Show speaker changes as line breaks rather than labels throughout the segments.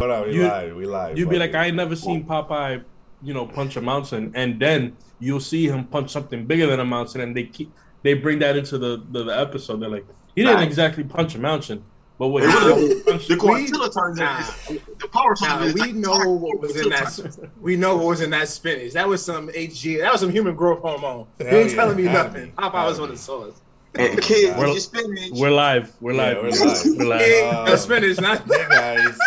Hold on, we
You-
live. We live.
You'd be like. I ain't never seen Popeye, you know, punch a mountain, and then you'll see him punch something bigger than a mountain, and they keep they bring that into the the, the episode. They're like, he didn't
Right.
exactly punch a mountain, but what
really-
did was punch
The
the
Quartilla turns
Nah.
the power
Now,
turns
we know what was in that. We know what was in that spinach. That was some HG. That was some human growth hormone. You
Hell
ain't
yeah,
telling me nothing.
me,
Popeye was
me.
on the sauce.
And kids,
We're-
with spinach.
We're live. We're
Yeah,
live.
we're live.
We're live.
Yeah,
Um,
spinach, not.
Hey guys.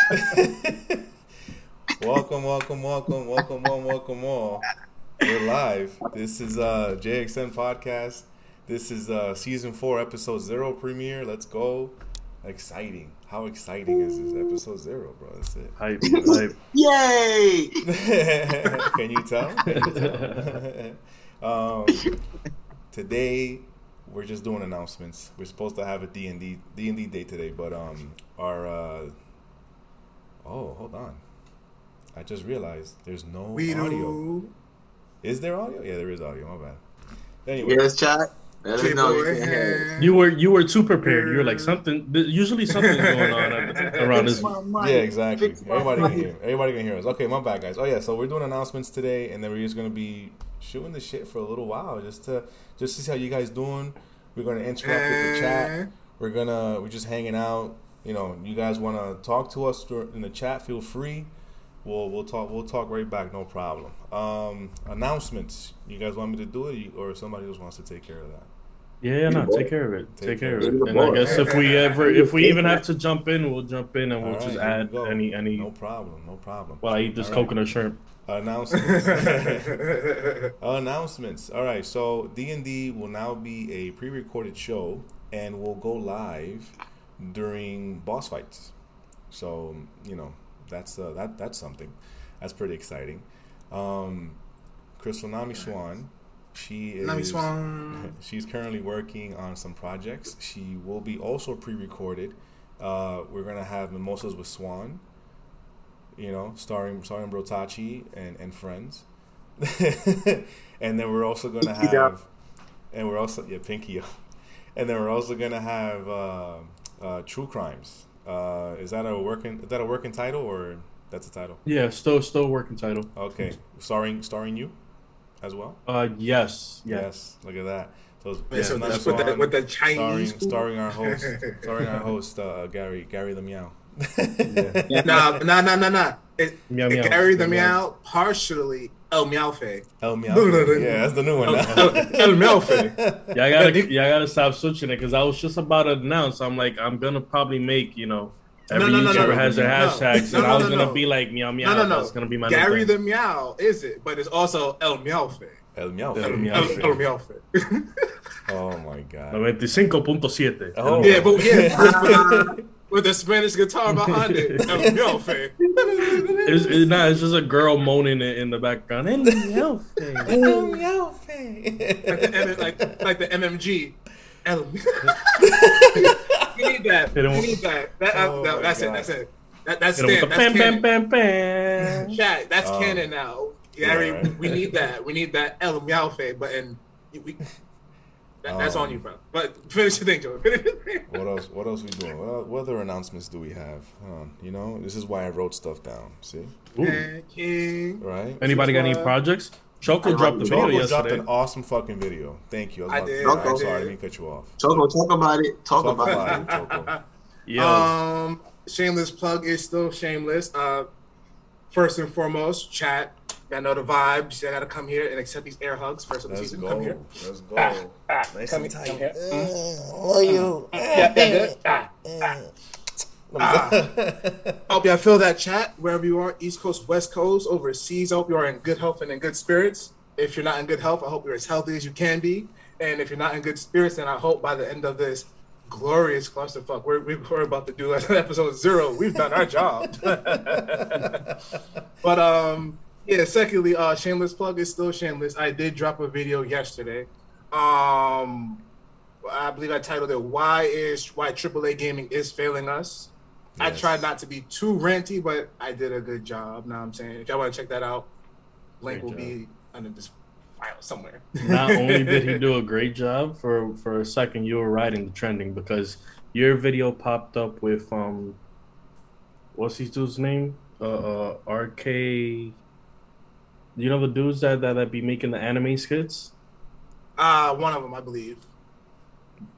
welcome, welcome, welcome, welcome, one, welcome all. We're live. This is uh JXN podcast. This is uh season four, episode zero premiere. Let's go. Exciting. How exciting is this? Episode zero, bro. That's it.
Hype, hype.
Yay!
Can you tell? Can you tell? um, today we're just doing announcements. We're supposed to have a D and D D and D day today, but um, our uh, oh, hold on. I just realized there's no
We
audio.
do.
Is there audio? Yeah, there is audio. My bad. Anyway,
Yes, chat. Let you can hear.
Chicken.
You were you were too prepared. You were like something. Usually something's going on around this.
yeah, exactly. Everybody can hear. Everybody can hear us. Okay, my bad, guys. Oh yeah, so we're doing announcements today, and then we're just gonna be shooting the shit for a little while, just to just to see how you guys doing. We're gonna interact with the chat. We're gonna we're just hanging out. You know, you guys want to talk to us in the chat? Feel free. We'll we'll talk we'll talk right back. No problem. Um, announcements. You guys want me to do it, You- or somebody else wants to take care of that?
Yeah, yeah, no, take care of it.
Take
Take,
care
care
of
of
it.
it. And I guess if we ever, if we even have to jump in, we'll jump in and we'll
All
just
right, here we
add any any.
No problem. No problem.
While I eat this
All right.
coconut shrimp.
Announcements. Announcements. All right. So D and D will now be a pre-recorded show and will go live during boss fights. So you know that's uh, that that's something. That's pretty exciting. Um, Crystal Nami Swan. She is.
Nami Swan.
She's currently working on some projects. She will be also pre-recorded. Uh, we're gonna have Mimosas with Swan you know, starring starring Brotachi and and friends. and then we're also gonna
Pinky
have,
up.
and we're also yeah, Pinky up. And then we're also gonna have uh, uh, True Crimes. Uh, is that a working is that a working title or that's a title?
Yeah, still still working title.
Okay, starring starring you as well.
Uh, yes, yes.
Yes, look at that. So
Wait, so that's with the, with the Chinese
starring starring our host starring our host uh, Gary Gary the Meow.
Nah, nah, nah, nah, nah. It,
Meow,
it
meow.
Gary the
Meow,
Meow, partially El Meowfe.
El Meow.
Oh, no, no, no,
Yeah, that's the new one.
El,
now.
El, El Meowfe.
Yeah, I gotta, y'all gotta stop switching it because I was just about to announce. I'm like, I'm gonna probably make, you know, every
no, no,
YouTuber
no,
has their
no.
hashtags,
No,
and
no,
I was
no,
gonna
no.
be like meow meow.
No, no, no.
That's gonna be my
Gary the Meow is it, but it's also El Meowfe.
El Meow.
El
El,
Meowfe.
El Meowfe.
Oh my god.
95.7.
Oh.
yeah, but yeah, with, with the Spanish guitar behind it. El Meowfe.
It's, it's not. It's just a girl moaning in, in the background. El Meowfe.
like, the, M- like, like the MMG. El You need that.
Hit him
You
with-
need that. that uh,
Oh
no,
my
that's it. That's it. That, that's
Hit him
stand.
with the
That's
bam bam
canon.
bam bam.
Chat, that's
Oh.
canon now. Gary,
Yeah, right.
we need that. We need that El Meowfe, but in we, that, that's
Um,
on you, bro. But finish your thing, Joe. Finish your thing.
What else? What else we doing? What, el- what other announcements do we have? Hold on. You know, this is why I wrote stuff down. See,
Ooh.
Right?
Anybody got any projects? Choco dropped the
wrote-
video
Choco dropped
yesterday.
an awesome fucking video. Thank you.
I
about to-
did,
I'm
I
sorry, I
did.
didn't cut you off.
Choco, talk about it. Talk,
Talk
about,
about
it.
it, Choco.
Yo,
Um, shameless plug is still shameless. Uh, first and foremost, chat. I know the vibes. You gotta come here and accept these air hugs. First of the
Let's
season,
go.
come here.
Let's go.
Ah, ah,
Nice
come
and
here,
tight.
come here.
Oh, you.
Yeah, yeah, good. Ah, ah. Ah. I hope y'all feel that chat wherever you are, East Coast, West Coast, overseas. I hope you are in good health and in good spirits. If you're not in good health, I hope you're as healthy as you can be. And if you're not in good spirits, then I hope by the end of this glorious clusterfuck, we're, we're about to do episode zero. We've done our job. but um, yeah. Secondly, uh, shameless plug is still shameless. I did drop a video yesterday. Um, I believe I titled it "Why is Why AAA Gaming is Failing Us." I
Yes.
tried not to be too ranty, but I did a good job. Now I'm saying, if y'all want to check that out, link
Great
will be under this file somewhere.
not only did he do a great job for for a second, you were riding the trending because your video popped up with um, what's his dude's name? uh, uh RK. You know the dudes that, that that be making the anime skits.
Uh, one of them, I believe.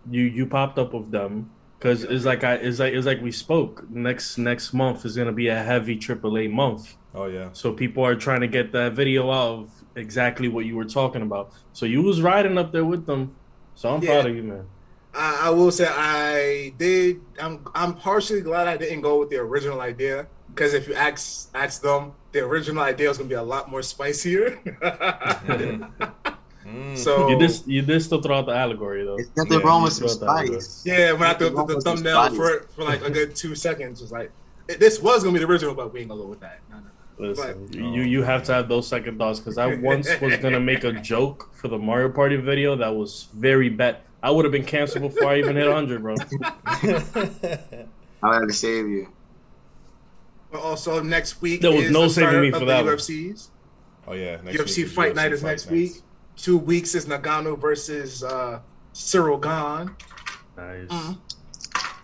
You you popped up with them because it's like I it's like it's like we spoke. Next next month is gonna be a heavy AAA month.
Oh yeah.
So people are trying to get that video out of exactly what you were talking about. So you was riding up there with them. So I'm
Yeah.
proud of you, man.
I, I will say I did. I'm I'm partially glad I didn't go with the original idea because if you ask ask them, the original idea was gonna be a lot more spicier.
Mm.
so
You just you did still throw out the allegory though.
It's nothing
Yeah,
wrong with some
throw out that
spice.
yeah, when I threw
wrong
the, the thumbnail for it for like a good two seconds, was like "Eh, this was gonna be the original, but we ain't gonna go with that. No, no.
Listen,
But-
you you have to have those second thoughts because I once was gonna make a joke for the Mario Party video that was very bad. I would have been canceled before I even hit 100, bro.
I had to save you.
But also next week
There was
is
no
the
saving me for
the
that one.
UFCs.
oh yeah. Next
UFC
week is
Fight
UFC
Night is
Fight
next
Nights.
week. Two weeks is Ngannou versus uh, Ciryl Gane.
Nice.
Mm.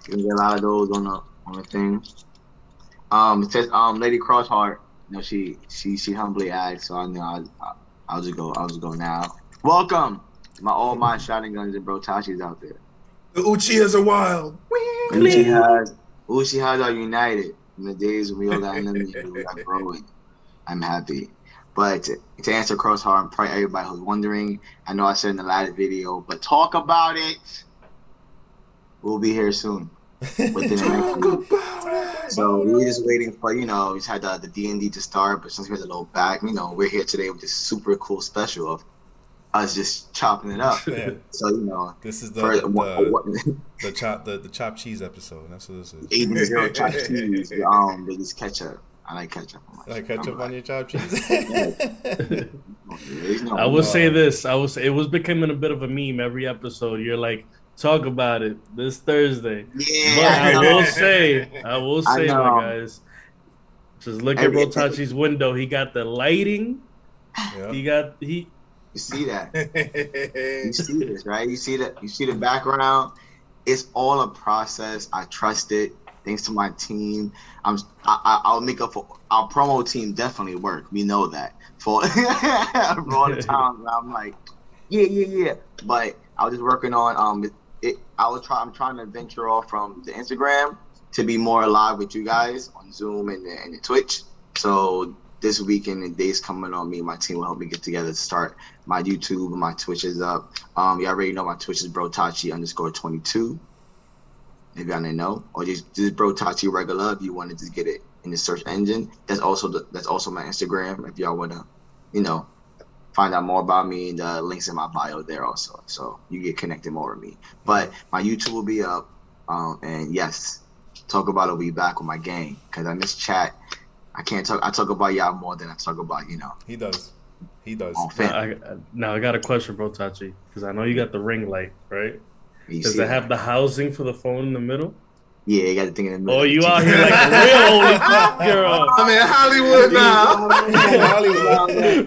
You can get a lot of those on the on the thing. Um, it says um, Lady Crossheart. Know, she she she humbly asked, so I know I, I I'll just go. I'll just go now. Welcome, my all my shotgun guns and bro Tashi's out there.
The Uchihas are wild.
Uchihas, Uchihas are united. In the days when we all got enemies, we got growing. I'm happy. But to, to answer Crossheart, and probably everybody who's wondering, I know I said in the last video, but talk about it. We'll be here soon. Within
Talk about it.
So we were just waiting for, you know, we just had the, the D&D to start, but since we had a little back, you know, we're here today with this super cool special of us just chopping it up.
Yeah.
So, you know,
This is the
for
the,
what, what,
the chop the, the chopped cheese episode. That's what this is.
eight and zero chopped cheese, um, they just ketchup. I like ketchup. on my
Like
shit.
ketchup on your chopped cheese.
No-
I will say this. I was. It was becoming a bit of a meme every episode. You're like, talk about it this Thursday. But
Yeah,
I
I
will
know.
say, I will say,
know.
my guys, just look at
Every-
Brotachi's window. He got the lighting.
yeah.
He got he.
You see that? You see this, right? You see that? You see the background? It's all a process. I trust it. Thanks to my team, I'm. I, I, I'll make up for our promo team. Definitely work. We know that for, for all the times I'm like, yeah, yeah, yeah. But I was just working on um. I was try. I'm trying to venture off from the Instagram to be more alive with you guys on Zoom and and Twitch. So this weekend and days coming on me my team will help me get together to start my YouTube and my Twitch is up. Um, you already know my Twitch is brotachi underscore twenty two. If y'all didn't know, or just just brotachi regular if you want to get it in the search engine. That's also the, that's also my Instagram if y'all wanna, you know, find out more about me. The links in my bio there also, so you get connected more with me. But my YouTube will be up, um, and yes, talk about it. will be back with my gang because I miss chat. I can't talk. I talk about y'all more than I talk about you know.
He does. He does.
on
Now. I, now I got a question, bro, Tachi, because I know you got the ring light, right?
You
Does
see
it
that?
have the housing for the phone in the middle?
Yeah, you got to think in the middle.
Oh, you out here like a real holy fuck girl,
I'm in Hollywood now.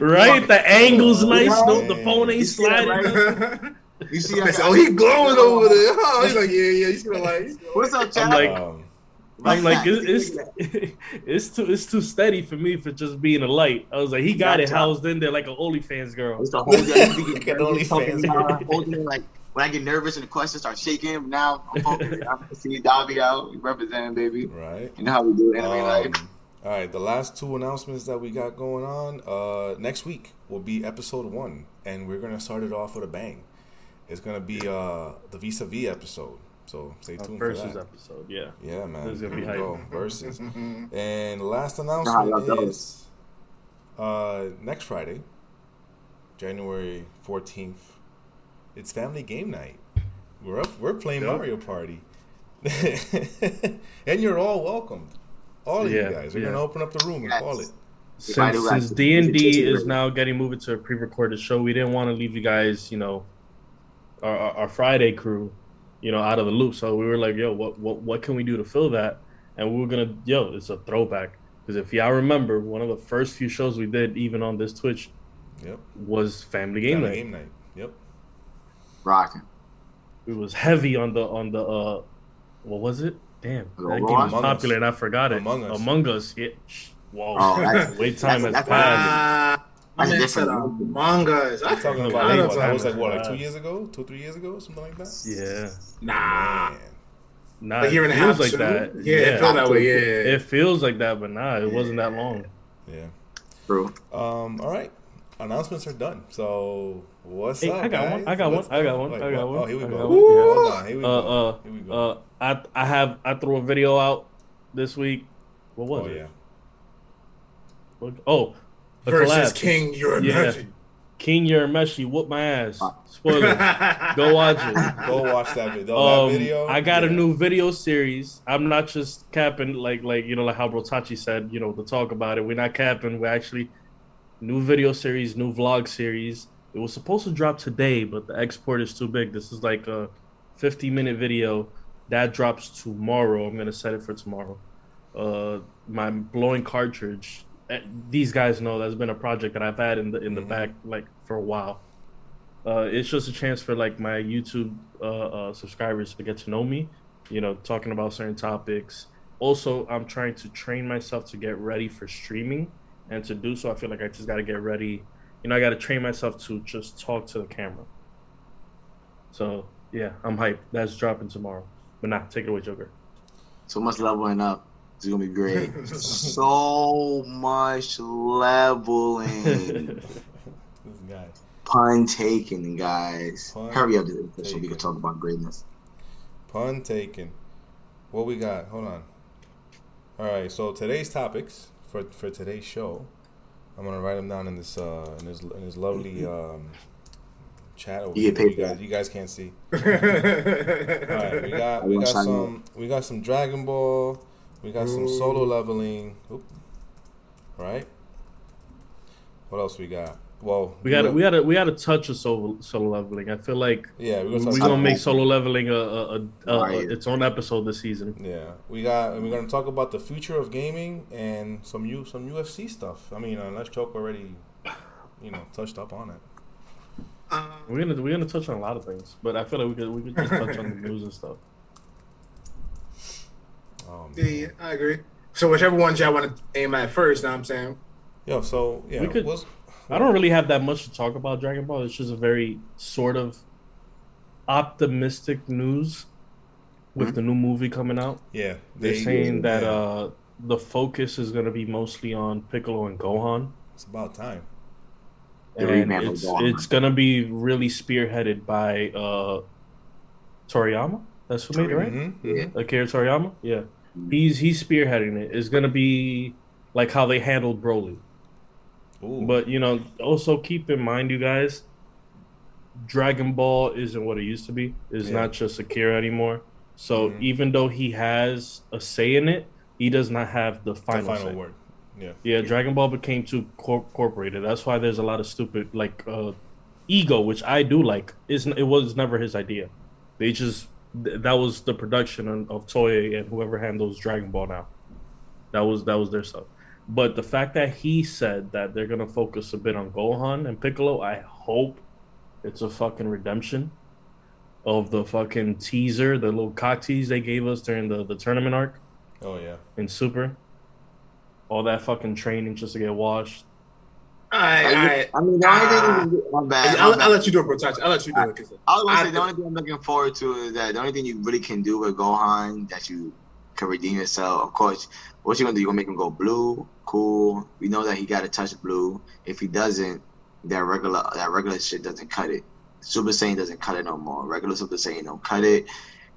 Right? The angle's nice. No, the phone ain't
You see that,
sliding.
right? You see
They
that?
said, oh, he glowing over there. Oh, He's like, yeah, yeah. He's gonna like.
What's up,
I'm like-
Um,
I'm like, it's, it's it's too it's too steady for me for just being a light. I was like, he got it
Gotcha.
housed in there like an OnlyFans girl.
It's the whole day.
OnlyFans.
Holding like when I get nervous and the questions start shaking. Now I'm focused. I can see Dobby out. Representing, baby.
right.
You know how we do it, anime life.
Um, all right, the last two announcements that we got going on. Uh, next week will be episode one, and we're gonna start it off with a bang. It's gonna be uh, the vis a vis episode, so stay
Our
tuned for
versus
that.
episode, yeah.
Yeah, man.
This is gonna be
we
hype.
go. Versus. And last announcement
those.
is uh, next Friday, January fourteenth. It's family game night. We're up. We're playing
Yep.
Mario Party, and you're all welcomed. All of
Yeah,
you guys. We're
yeah.
gonna open up the room and
Yes.
call it.
Since since D and D is now getting moved to a pre-recorded show, we didn't want to leave you guys, you know, our, our, our Friday crew, you know, out of the loop. So we were like, yo, what what what can we do to fill that? And we were gonna, yo, it's a throwback because if y'all remember, one of the first few shows we did, even on this Twitch,
Yep.
was Family Game
Family
Night.
game night. Yep.
Rocking.
It was heavy on the on the uh, what was it? Damn, that game was
Us.
popular and I forgot it.
Among Us.
Among Us, yeah. Whoa,
Oh, that's-
wait time has
that's-
passed.
Wow. I'm
That's Among
Us. I
Talking
Talking
about
about
what,
it.
that was like what, like two years ago, two three years ago, something like that.
Yeah,
Nah.
Man.
nah,
A year
it
and a half.
like
too.
that.
Yeah, it felt that way. Yeah.
It feels like that, but nah, it wasn't that long.
Yeah.
true.
Um. All right. Announcements are done. So what's
Hey,
up?
I got
guys?
one. I got one. I got one. I got one.
Oh, here we go. Hold on. Here we
Uh,
go.
uh,
here we go.
Uh, I I have I threw a video out this week. What was
oh
it?
yeah.
What- Oh, a
Versus
collab.
King, you're
Yeah. King Urameshi whooped my ass. Spoiler. Go watch it.
Go watch that video.
Um,
that video.
I got a new video series. I'm not just capping like like you know like how Brotachi said, you know, to talk about it. We're not capping. We're actually new video series, new vlog series. It was supposed to drop today, but the export is too big. This is like a 50 minute video that drops tomorrow. I'm gonna set it for tomorrow. Uh, my blowing cartridge. eh, These guys know that's been a project that I've had in the in the
Mhm.
back like for a while. Uh, it's just a chance for like my YouTube uh, uh, subscribers to get to know me. You know, talking about certain topics. Also, I'm trying to train myself to get ready for streaming, and to do so, I feel like I just got to get ready. You know, I got to train myself to just talk to the camera. So yeah, I'm hyped. That's dropping tomorrow. But nah, take it away, Joker.
so much leveling up. It's gonna be great. so much leveling.
this guy.
Pun taken, guys.
Pun
Hurry up, so we can talk about greatness.
Pun taken. What we got? Hold on. All right. So today's topics for for today's show, I'm gonna write them down in this uh in this in this lovely um chat over
You
here. You guys, you guys can't see. All right. We got we got some we got some Dragon Ball. We got some solo leveling. Oop. Right. What else we got? Well,
We got we got to we got to touch a solo solo leveling. I feel like
Yeah, we're
we're
gonna,
gonna make solo leveling a, a, a, a,
Right.
its own episode this season.
Yeah, we got. We're gonna talk about the future of gaming and some U, some UFC stuff. I mean, uh, Let's Choke already, you know, touched up on it.
Um,
We're gonna we're gonna touch on a lot of things, but I feel like we could we could just touch on the news and stuff.
Um,
yeah, I agree. So whichever ones y'all want to aim at first, know what I'm saying?
Yo, so yeah,
We could-
what's-
I don't really have that much to talk about Dragon Ball. It's just a very sort of optimistic news with the new movie coming out.
yeah,
They're saying that
yeah,
uh, the focus is going to be mostly on Piccolo and Gohan.
it's about time.
The
and it's,
Gohan.
it's going to be really spearheaded by uh, Toriyama. That's who made it, right?
Mm-hmm,
Yeah.
Akira Toriyama. Yeah,
Mhm.
he's he's spearheading it. It's going to be like how they handled Broly. But you know, also keep in mind, you guys, Dragon Ball isn't what it used to be. It's
Yeah.
not just Akira anymore. So
Mhm.
even though he has a say in it, he does not have the
the
final,
final
say.
word. Yeah,
Yeah, Dragon Ball became too cor- corporated. That's why there's a lot of stupid like uh, ego, which I do like. Is it was never his idea. They just that was the production of, of Toei and whoever handles Dragon Ball now. That was that was their stuff. But the fact that he said that they're gonna focus a bit on Gohan and Piccolo, I hope it's a fucking redemption of the fucking teaser, the little cock tease they gave us during the, the tournament arc
oh yeah.
in Super. All that fucking training just to get washed.
All right, all right.
I mean, the only thing you can do, my bad. my
I'll,
bad.
I'll let you do it, Brotachi. I'll let you do it. 'cause-
I was gonna
I-
say the only thing I'm looking forward to is that the only thing you really can do with Gohan that you can redeem yourself. Of course, what you gonna do? You gonna make him go blue? Cool. We know that he got to touch blue. If he doesn't, that regular that regular shit doesn't cut it. Super Saiyan doesn't cut it no more. Regular Super Saiyan don't cut it.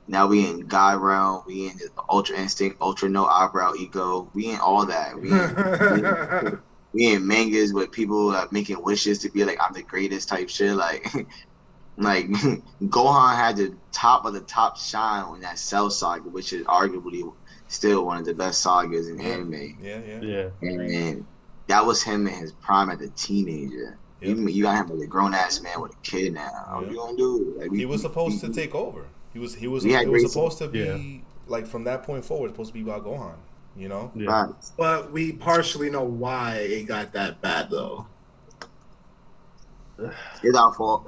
Now we in God realm. We in Ultra Instinct, Ultra No Eyebrow Ego. We in all that. We in, we in mangas with people uh, making wishes to be like I'm the greatest type shit. Like, like Gohan had the top of the top shine on that Cell saga, which is arguably still one of the best sagas in
Yeah.
anime.
Yeah, yeah.
Yeah.
And that was him in his prime as a teenager.
Yep.
You, you got him as a grown ass man with a kid now. What
Yeah.
you gonna do? Like, we-
He was supposed to take over. He was he was
He
it was supposed to be
Yeah.
like from that point forward, supposed to be about Gohan. You know.
Yeah.
Right.
but we partially know why it got that bad, though.
It's our fault.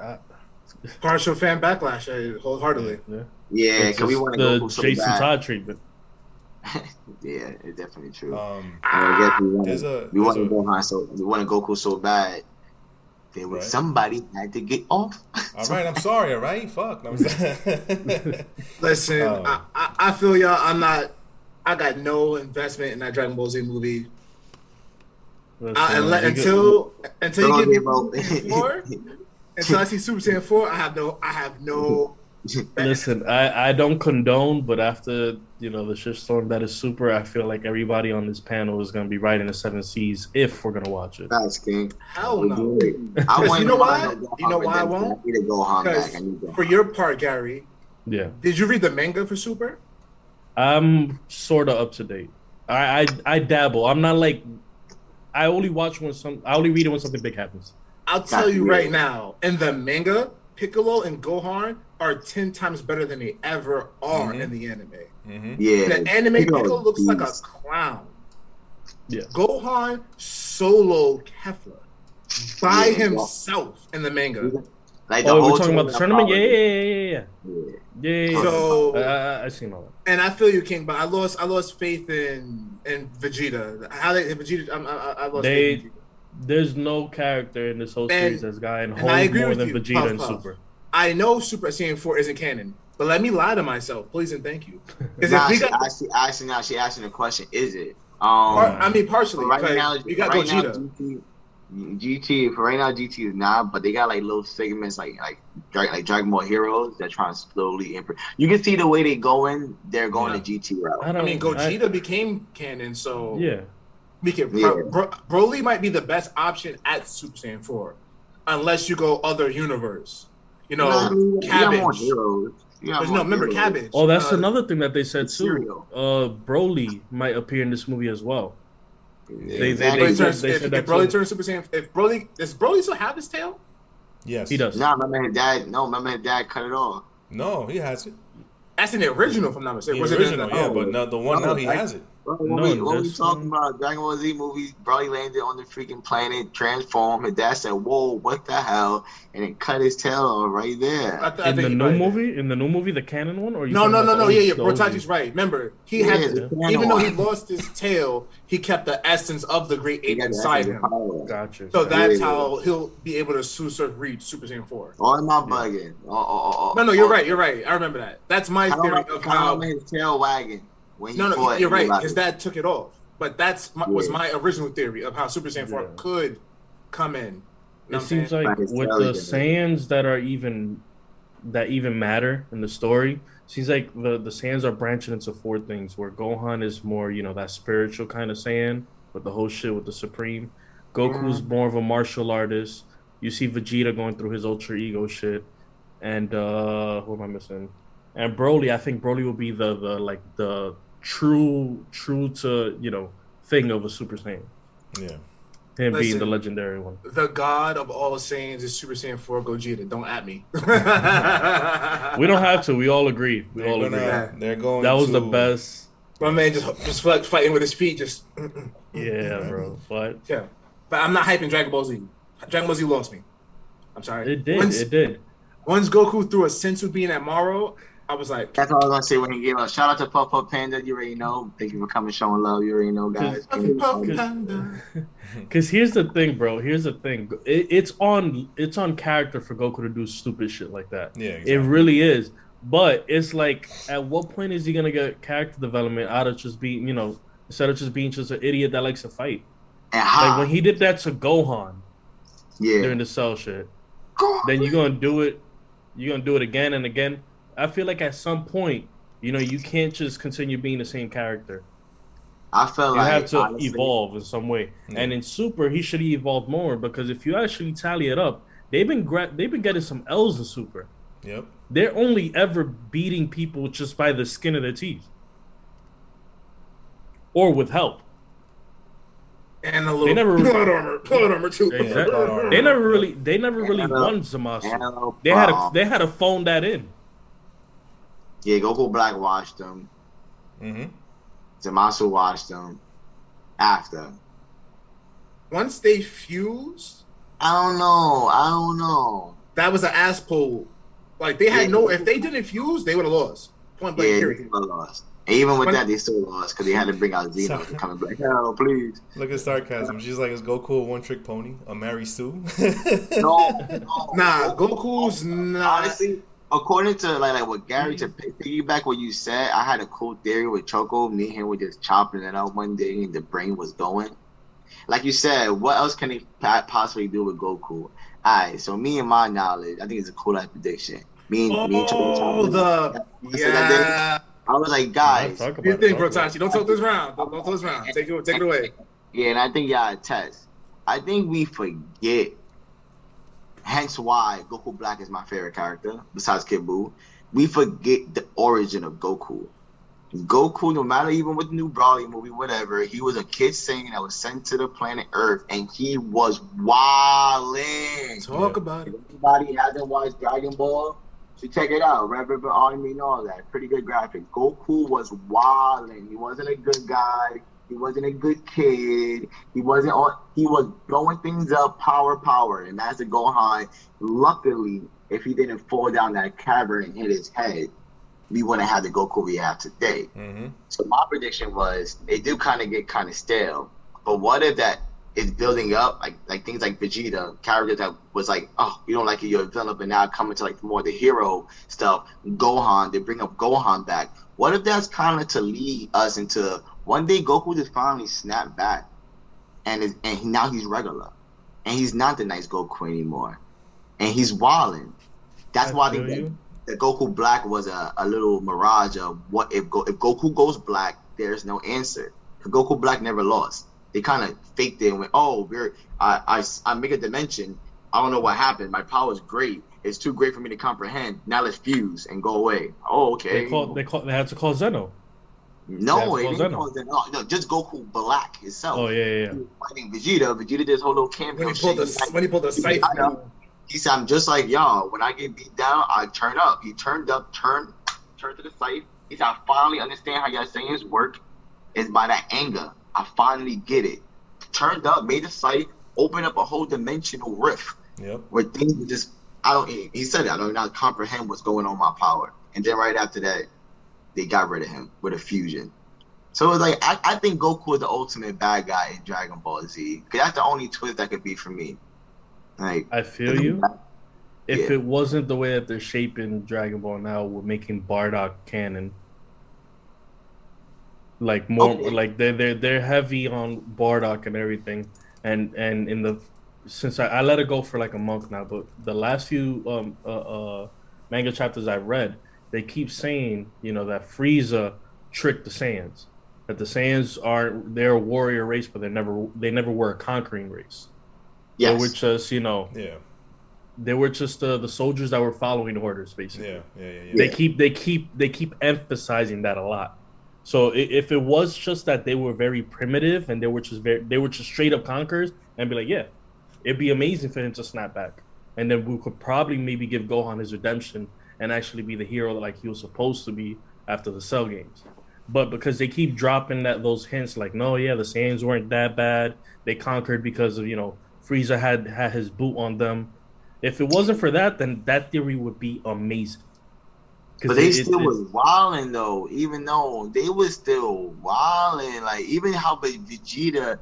Partial fan backlash, I, wholeheartedly.
Yeah.
Yeah,
It's
we want to
the
go so
Jason
bad.
Todd treatment.
yeah, it's definitely true.
Um,
I guess we
want
wanted,
a
we
there's
wanted
a,
Gohan so we wanted Goku so bad. There was
Right.
somebody had to get off.
all right. I'm sorry. All right. Fuck. No,
Listen,
Oh.
I, I, I feel y'all. I'm not. I got no investment in that Dragon Ball Z movie.
Listen,
I, unless,
you get-
until until you
Don't
get
give
me
up.
Super Saiyan four, until I see Super Saiyan four, I have no. I have no.
Listen, I, I don't condone, but after you know the shitstorm that is super, I feel like everybody on this panel is gonna be riding the seven Seas if we're gonna watch it.
That's king.
Hell no.
I want
you know why? You know why I won't?
I need to Gohan
Because
back. I need Gohan.
for your part, Gary,
Yeah,
did you read the manga for Super?
I'm sort of up to date. I, I I dabble. I'm not like I only watch when some. I only read it when something big happens.
I'll tell
Gotcha.
you right now, in the manga, Piccolo and Gohan are ten times better than they ever are
Mhm.
in the anime.
Mhm.
Yeah.
The anime
Piccolo
Piccolo looks like a clown.
Yeah.
Gohan solo Kefla by
Yeah.
himself in the manga.
Like the
Oh, we're talking about the tournament. Yeah, yeah, yeah, yeah, yeah.
Yeah.
Yeah, yeah, yeah.
So-
I, I, I seen all that.
And I feel you, King, but I lost I lost faith in in Vegeta. How they Vegeta? I'm- I, I, I lost
They-
faith. in Vegeta.
There's no character in this whole
And-
series that's gotten
and I
hold
agree
more than
you,
Vegeta
Puff
and
Puff.
Super.
I know Super Saiyan four isn't canon, but let me lie to myself, please and thank you. Because
Nah,
if we
she
got,
actually, actually, now she asking the question: Is it?
par-
Um,
I mean partially,
right now,
you got
right now,
Gogeta.
GT, GT for right now, GT is not, but they got like little segments like like Dra- like Dragon Ball Heroes that trying to slowly improve. You can see the way they going; they're going
Yeah.
to GT route.
I
I
don't.
mean, Gogeta became canon, so
yeah,
we can.
Yeah.
Bro, Broly might be the best option at Super Saiyan four, unless you go other universe. You know,
Nah, I mean, you got more
Cabbage.
heroes. You got
There's
more
no remember
heroes.
Cabbage.
Oh, that's
Uh,
another thing that they said too.
Cereal.
Uh, Broly might appear in this movie as well.
Yeah.
They-
Exactly.
Broly
said-
turns,
they
if,
said
if
that
Broly
too.
turns Super Saiyan, if Broly does Broly still have his tail?
Yes.
He does.
Nah, my his dad. No, my his dad cut it off.
No, he has it.
That's in the original, if I'm not mistaken.
The
Was it in
original,
the-
yeah,
oh.
but no, the one now he
I-
has it.
Bro, when
No,
we, when we talking
one-
about Dragon Ball Z movie Broly landed on the freaking planet, transformed. His dad said, "Whoa, what the hell?" and it cut his tail off right there.
I th- I
In the
he
new
might-
movie, in the new movie, the canon one, or you
No,
talking
no, no, no. Yeah, yeah.
the old
Brotachi's
movie?
right. Remember, he
Yeah,
had,
the
to, even though he lost his tail, he kept the essence of the Great
He
Ape inside him.
Gotcha.
So that's
Yeah.
how he'll be able to Super reach Super Saiyan four.
Or am I bugging? Oh, oh, oh, oh,
No, no, you're
oh.
right. You're right. I remember that. That's my
I
theory of how.
his tail wagging when he
No, no,
fought
you're right.
Eli.
His dad took it off, but that's my, was my original theory of how Super Saiyan four
Yeah.
could come in. You know
it seems
saying?
like
Like
with the
good.
Saiyans that are even that even matter in the story, seems like the the Saiyans are branching into four things. Where Gohan is more, you know, that spiritual kind of Saiyan with the whole shit with the Supreme. Goku's more of a martial artist. You see Vegeta going through his ultra ego shit, and uh who am I missing? And Broly, I think Broly will be the the like the true true to you know thing of a Super Saiyan.
Yeah.
Him being the legendary one.
the god of all Saiyans is Super Saiyan 4 Gogeta. Don't at me.
We don't have to. We all agree. We
They're,
all agree.
gonna, they're going.
That was
to,
the best.
My man just just like fighting with his feet. Just
Yeah, bro. But
yeah. But I'm not hyping Dragon Ball Z. Dragon Ball Z lost me. I'm sorry.
it did.
Once,
It did.
once Goku threw a senzu bean at Moro, I was like,
That's all I was gonna say when he gave us. Shout out to Puff Puff Panda. You already know. Thank you for coming, showing love. You already know, guys.
Puff, Puff, Panda.
Because here's the thing, bro. Here's the thing. It, it's on. It's on character for Goku to do stupid shit like that.
Yeah.
It really is. But it's like, at what point is he gonna get character development out of just being, you know, instead of just being just an idiot that likes to fight?
And
Like when he did that to Gohan
yeah.
during the Cell shit. then you're gonna do it you're gonna do it again and again i feel like at some point you know you can't just continue being the same character
I felt
you
like
have to
honestly,
evolve in some way
Yeah.
and in super he should have evolved more because if you actually tally it up they've been gra- they've been getting some l's in super
Yep.
they're only ever beating people just by the skin of their teeth or with help
And a little
never-
blood armor. Blood armor too.
Exactly.
blood armor.
they never really they never really
And,
won Zamasu. they had to they had to phone that in
Yeah, Goku Black watched them.
Mm-hmm.
Zamasu watched them. After.
Once they fused,
I don't know. I don't know.
that was an ass pull. Like they had
Yeah.
no. If they didn't fuse, they would have lost. Point blank.
Yeah,
period.
they lost. And even with
When-
that, they still lost because they had to bring out Zeno
Sorry.
to come and be like, hell, please.
Look at sarcasm. She's like, is Goku a one trick pony? A Mary Sue?
No, no.
Nah, Goku's not.
Honestly, according to like like what Gary to mm-hmm. p- piggyback what you said, I had a cool theory with Choco. Me and him were just chopping it out one day, and the brain was going. Like you said, what else can they pa- possibly do with Goku? Alright, so me and my knowledge, I think it's a cool ass prediction. Me and me and Choco
Oh, the
I that day.
yeah.
I was like, guys,
Talk
you think,
talk about
Don't talk this round. Don't, don't talk this round. Take it, take it away.
Yeah, and I think y'all test. I think we forget. Hence why Goku Black is my favorite character, besides Kid Buu. We forget the origin of Goku. Goku, no matter even with the new Broly movie, whatever, he was a kid Saiyan that was sent to the planet Earth, and he was wilding.
Talk about it.
Everybody hasn't watched Dragon Ball, so check it out. Red Ribbon Army and all that. Pretty good graphics. Goku was wilding. He wasn't a good guy. He wasn't a good kid. He wasn't on. He was blowing things up, power, power. And Master Gohan, luckily, if he didn't fall down that cavern and hit his head, we wouldn't have the Goku we have today.
mm-hmm.
So my prediction was they do kind of get kind of stale. But what if that is building up, like like things like Vegeta, characters that was like, oh, you don't like it, you're a villain, but now coming to like more the hero stuff. Gohan, they bring up Gohan back. What if that's kind of to lead us into one day Goku just finally snapped back, and is, and he, now he's regular, and he's not the nice Goku anymore, and he's wilding. That's
I
why I
feel
think that that Goku Black was a, a little mirage of what if Go, if Goku goes black, there's no answer. Goku Black never lost. They kind of faked it and went, "Oh, we're I, I I make a dimension. I don't know what happened. My power is great. It's too great for me to comprehend. Now let's fuse and go away. Oh, okay.
They call they call they had to call Zeno.
No, it
called
didn't
Zeno.
call Zeno. No, no, just Goku Black itself.
Oh yeah, yeah, yeah.
Fighting Vegeta. Vegeta did this whole little cameo
When he pulled
shit.
the
like,
when he pulled the sight.
I. He said, I'm just like y'all. When I get beat down, I turn up. He turned up, turned, turned to the site. He said, I finally understand how y'all Saiyans work. Is by that anger. I finally get it. Turned up, made the site, opened up a whole dimensional rift
Yep.
where things just, I don't, he, he said it, I don't not comprehend what's going on my power. And then right after that, they got rid of him with a fusion. So it was like, I, I think Goku is the ultimate bad guy in Dragon Ball Z. Because that's the only twist that could be for me. Like,
I feel you. If
Yeah.
it wasn't the way that they're shaping Dragon Ball now, we're making Bardock canon. Like more,
Okay.
like they're they're they're heavy on Bardock and everything, and and in the since I, I let it go for like a month now, but the last few um uh, uh manga chapters I've read, they keep saying you know that Frieza tricked the Saiyans, that the Saiyans are they're a warrior race, but they never they never were a conquering race. They were just you know
Yeah.
they were just uh, the soldiers that were following orders, basically.
Yeah. Yeah. Yeah. Yeah.
They keep they keep they keep emphasizing that a lot. So if it was just that they were very primitive and they were just very they were just straight up conquerors and be like, yeah, it'd be amazing for him to snap back, and then we could probably maybe give Gohan his redemption and actually be the hero like he was supposed to be after the Cell games. But because they keep dropping that those hints, like, no, yeah, the Saiyans weren't that bad. They conquered because of you know Frieza had had his boot on them. If it wasn't for that, then that theory would be amazing.
But they
it-
still
it-
was wilding though, even though they was still wilding. Like even how Ve- Vegeta,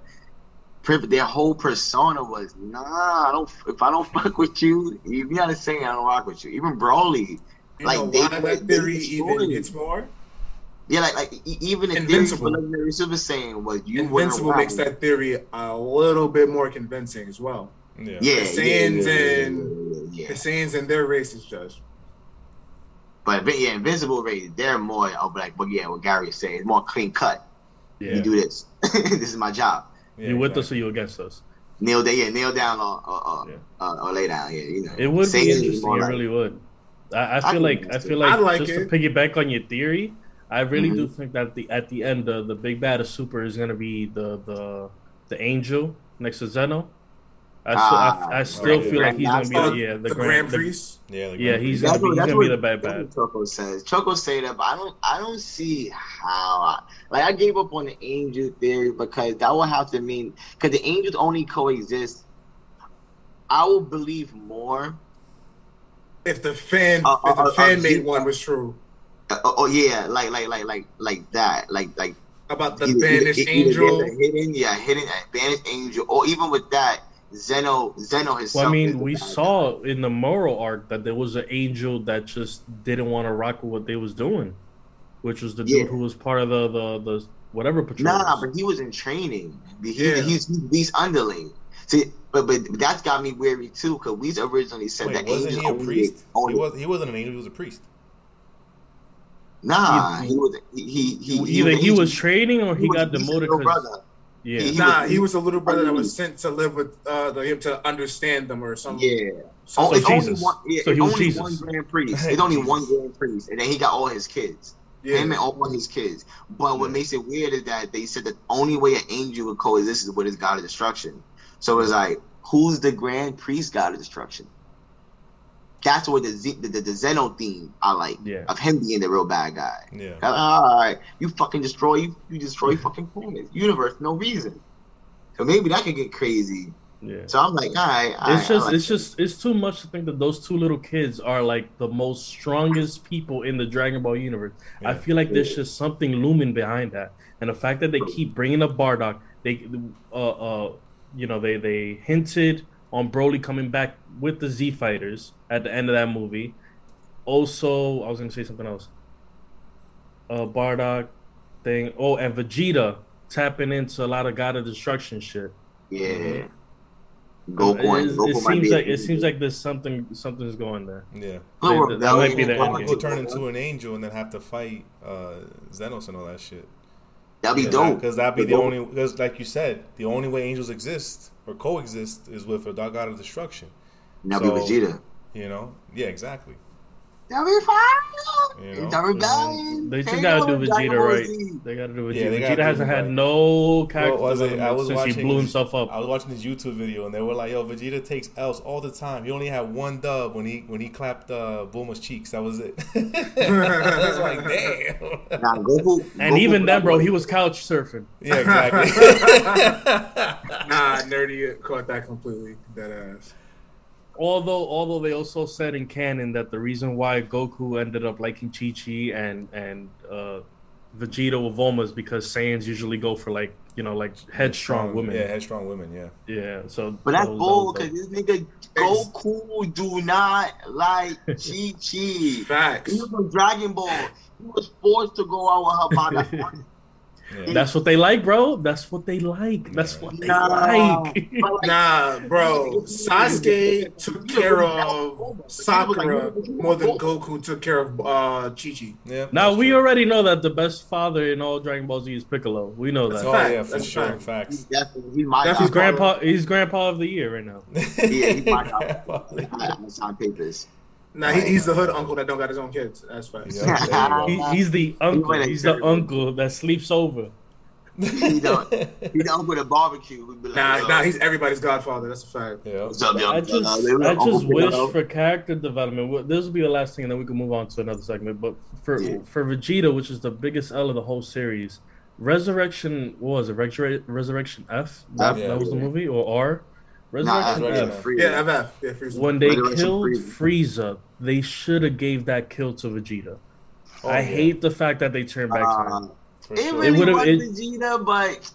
pri- their whole persona was nah. I don't. If I don't fuck with you, you're not saying I don't rock with you. Even Broly,
You
Like,
know
they-
why
they
that theory
destroyed
even
it.
hits more?
yeah, like like even if
Invincible.
theory for Legendary Super Saiyan was you
Invincible makes that theory a little bit more convincing as well.
Yeah.
Yeah,
The
yeah,
Saiyans
yeah, yeah,
and-
yeah, yeah,
The
yeah.
Saiyans and their race is judged.
But but yeah, Invincible race, they're more of like, but yeah, what Gary is saying, it's more clean cut.
yeah.
You do this. this is my job.
Yeah,
you with us or you against us?
Kneel down, yeah, kneel down or or, or,
Yeah.
uh, or lay down, yeah, you know.
It would
Saiyans
be interesting. It
like-
really would. I, I
I
feel
can
like I feel like,
I like
just
it.
to piggyback on your theory, I really
Mhm.
do think that the at the end the the big bad of Super is gonna be the the the angel next to Zeno. I, still,
Ah,
I, I still
right.
feel like he's gonna be the, yeah the,
the,
grand,
Grand
the-
Priest.
Yeah. the
Yeah,
Grand
he's
Prix.
gonna be- he's gonna be the bad
that's
bad.
Choco says. Choco say that, but I don't. I don't see how. I, like I gave up on the angel theory because that would have to mean because the angels only coexist. I will believe more.
If the fan,
Uh,
if the
uh, uh,
fan
uh,
made
Vegeta.
one was true,
Uh, oh, oh, yeah, like like like like like that, like like
About the
either-
banished
either- either
angel.
there's hidden, yeah, hidden uh, banished angel, or even with that, Zeno Zeno himself.
Well, I mean, we
bad
saw in the Moro arc that there was an angel that just didn't want to rock with what they was doing, which was the
Yeah.
dude who was part of the the, the whatever patrol.
Nah, but he was in training. He,
Yeah.
he's he's underling. See, but but that's got me weary too, because we originally said
Wait,
that
wasn't
angel
he a priest?
only
He was. He wasn't an angel. He was a priest.
Nah, he was he he, he
Either he
angel.
was training or he,
was-
got
he's a
demoted
brother.
Yeah.
He-
Nah,
was-
he was a little brother that was sent to live with uh, him to understand them or something.
Yeah.
So,
Oh,
so
it's only one. Yeah,
so he was
only
Jesus.
one grand priest. It's only one grand priest, and then he got all his kids.
Yeah.
Him and all his kids. But what makes it weird is that they said the only way an angel would coexist is with his god of destruction. So it's like, who's the grand priest god of destruction? That's where the Z, the, the, the Zeno theme I like
Yeah.
of him being the real bad guy.
Yeah.
All right, you fucking destroy you, you destroy fucking planets, universe, no reason. So maybe that could get crazy.
Yeah.
So I'm like, all right, all
It's
right, I
just
like
it's
that.
just it's too much to think that those two little kids are like the most strongest people in the Dragon Ball universe. I feel like there's just something looming behind that, and the fact that they keep bringing up Bardock, they, uh, uh, you know, they they hinted on Broly coming back with the Z Fighters at the end of that movie. Also, I was gonna say something else. Uh, Bardock thing. Oh, and Vegeta tapping into a lot of God of Destruction shit.
yeah. Goku,
It,
and
it
Goku might
seems like it seems like there's something something's going there.
Yeah.
Little
that- that might be the
rebellion.
end game.
He'll turn into an angel and then have to fight uh, Zenos and all that shit.
That'd be dope.
Because that'd be the
Dope.
only. Because like you said, the only way angels exist or coexist is with a dark god of destruction.
That'd be
So-
Vegeta.
You know? Yeah, exactly.
That'd be fine.
You know?
The rebellion.
They just gotta do Vegeta right. They gotta do Vegeta.
Yeah, they gotta
Vegeta
do
hasn't had
right.
no character
was it? I was
since he blew himself up.
I was watching this YouTube video and they were like, "Yo, Vegeta takes L's all the time. He only had one dub when he when he clapped uh, Bulma's cheeks. That was it." I was like, "Damn."
Nah, Goku.
and
Goku
even then, bro,
Black
he was couch surfing.
Yeah, exactly.
Nah, nerdy caught that completely. That ass.
Although, although they also said in canon that the reason why Goku ended up liking Chi Chi and and uh, Vegeta with Bulma is because Saiyans usually go for like you know like headstrong women.
Yeah, headstrong women. Yeah.
Yeah, so
But that's
that was-
bull
that
because this nigga Goku do not like Chi Chi.
Facts.
He was on Dragon Ball. He was forced to go out with her by the
yeah.
That's what they like, bro. That's what they like. That's what they
Nah.
like.
Nah, bro. Sasuke took care of Sakura more than Goku took care of uh, Chi Chi.
yeah
now we
true.
already know that the best father in all Dragon Ball Z is Piccolo. We know
That's
that.
Oh
fact.
yeah, for
That's
sure.
fact.
Facts.
He's definitely he's my
That's his
grandpa. He's grandpa of the year right now.
Yeah, he's my godfather. I have signed papers.
Nah, he, he's the hood uncle that don't got his own kids. That's facts.
Yeah, there you go.
He, he's the uncle.
went
He's the
incredible.
uncle that sleeps over.
He don't. He the uncle with a barbecue. Who'd be like,
Nah,
yo,
nah, he's everybody's godfather. That's a fact.
yeah.
What's up, young
I just,
fella? They were
I just wish for character development. well, This will be the last thing, and then we can move on to another segment. But for
Yeah.
for Vegeta, which is the biggest L of the whole series, Resurrection what was it? Resurrection F. That,
Yeah.
that was the movie or R. Resurrection
Nah,
Resurrection
F.
F.
Yeah, FF. Yeah, Frieza.
When they killed
Frieza.
Frieza, they should have gave that kill to Vegeta.
Oh,
I
yeah,
hate the fact that they turned back time.
Uh,
for
it
sure.
really
would've-
was
it-
Vegeta, but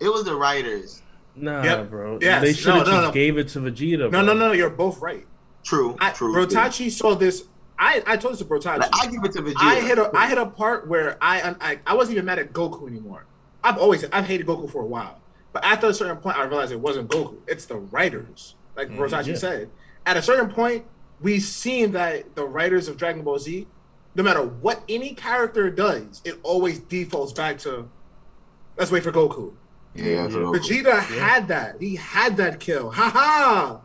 it was the writers.
Nah,
Yep.
bro.
Yes.
They should have
No, no,
just
no.
gave it to Vegeta.
No,
bro.
no, no, you're both right.
True,
I,
true.
Brotachi saw this. I, I told this to Brotachi.
Like, I give it to Vegeta.
I hit a I hit a part where I, I I wasn't even mad at Goku anymore. I've always I've hated Goku for a while, but after a certain point, I realized it wasn't Goku. It's the writers, like
Mm,
Brotachi
yeah.
said. At a certain point, we seen that the writers of Dragon Ball Z, no matter what any character does, it always defaults back to let's wait for Goku.
Yeah, for Goku.
Vegeta had that. He had that kill. Ha ha.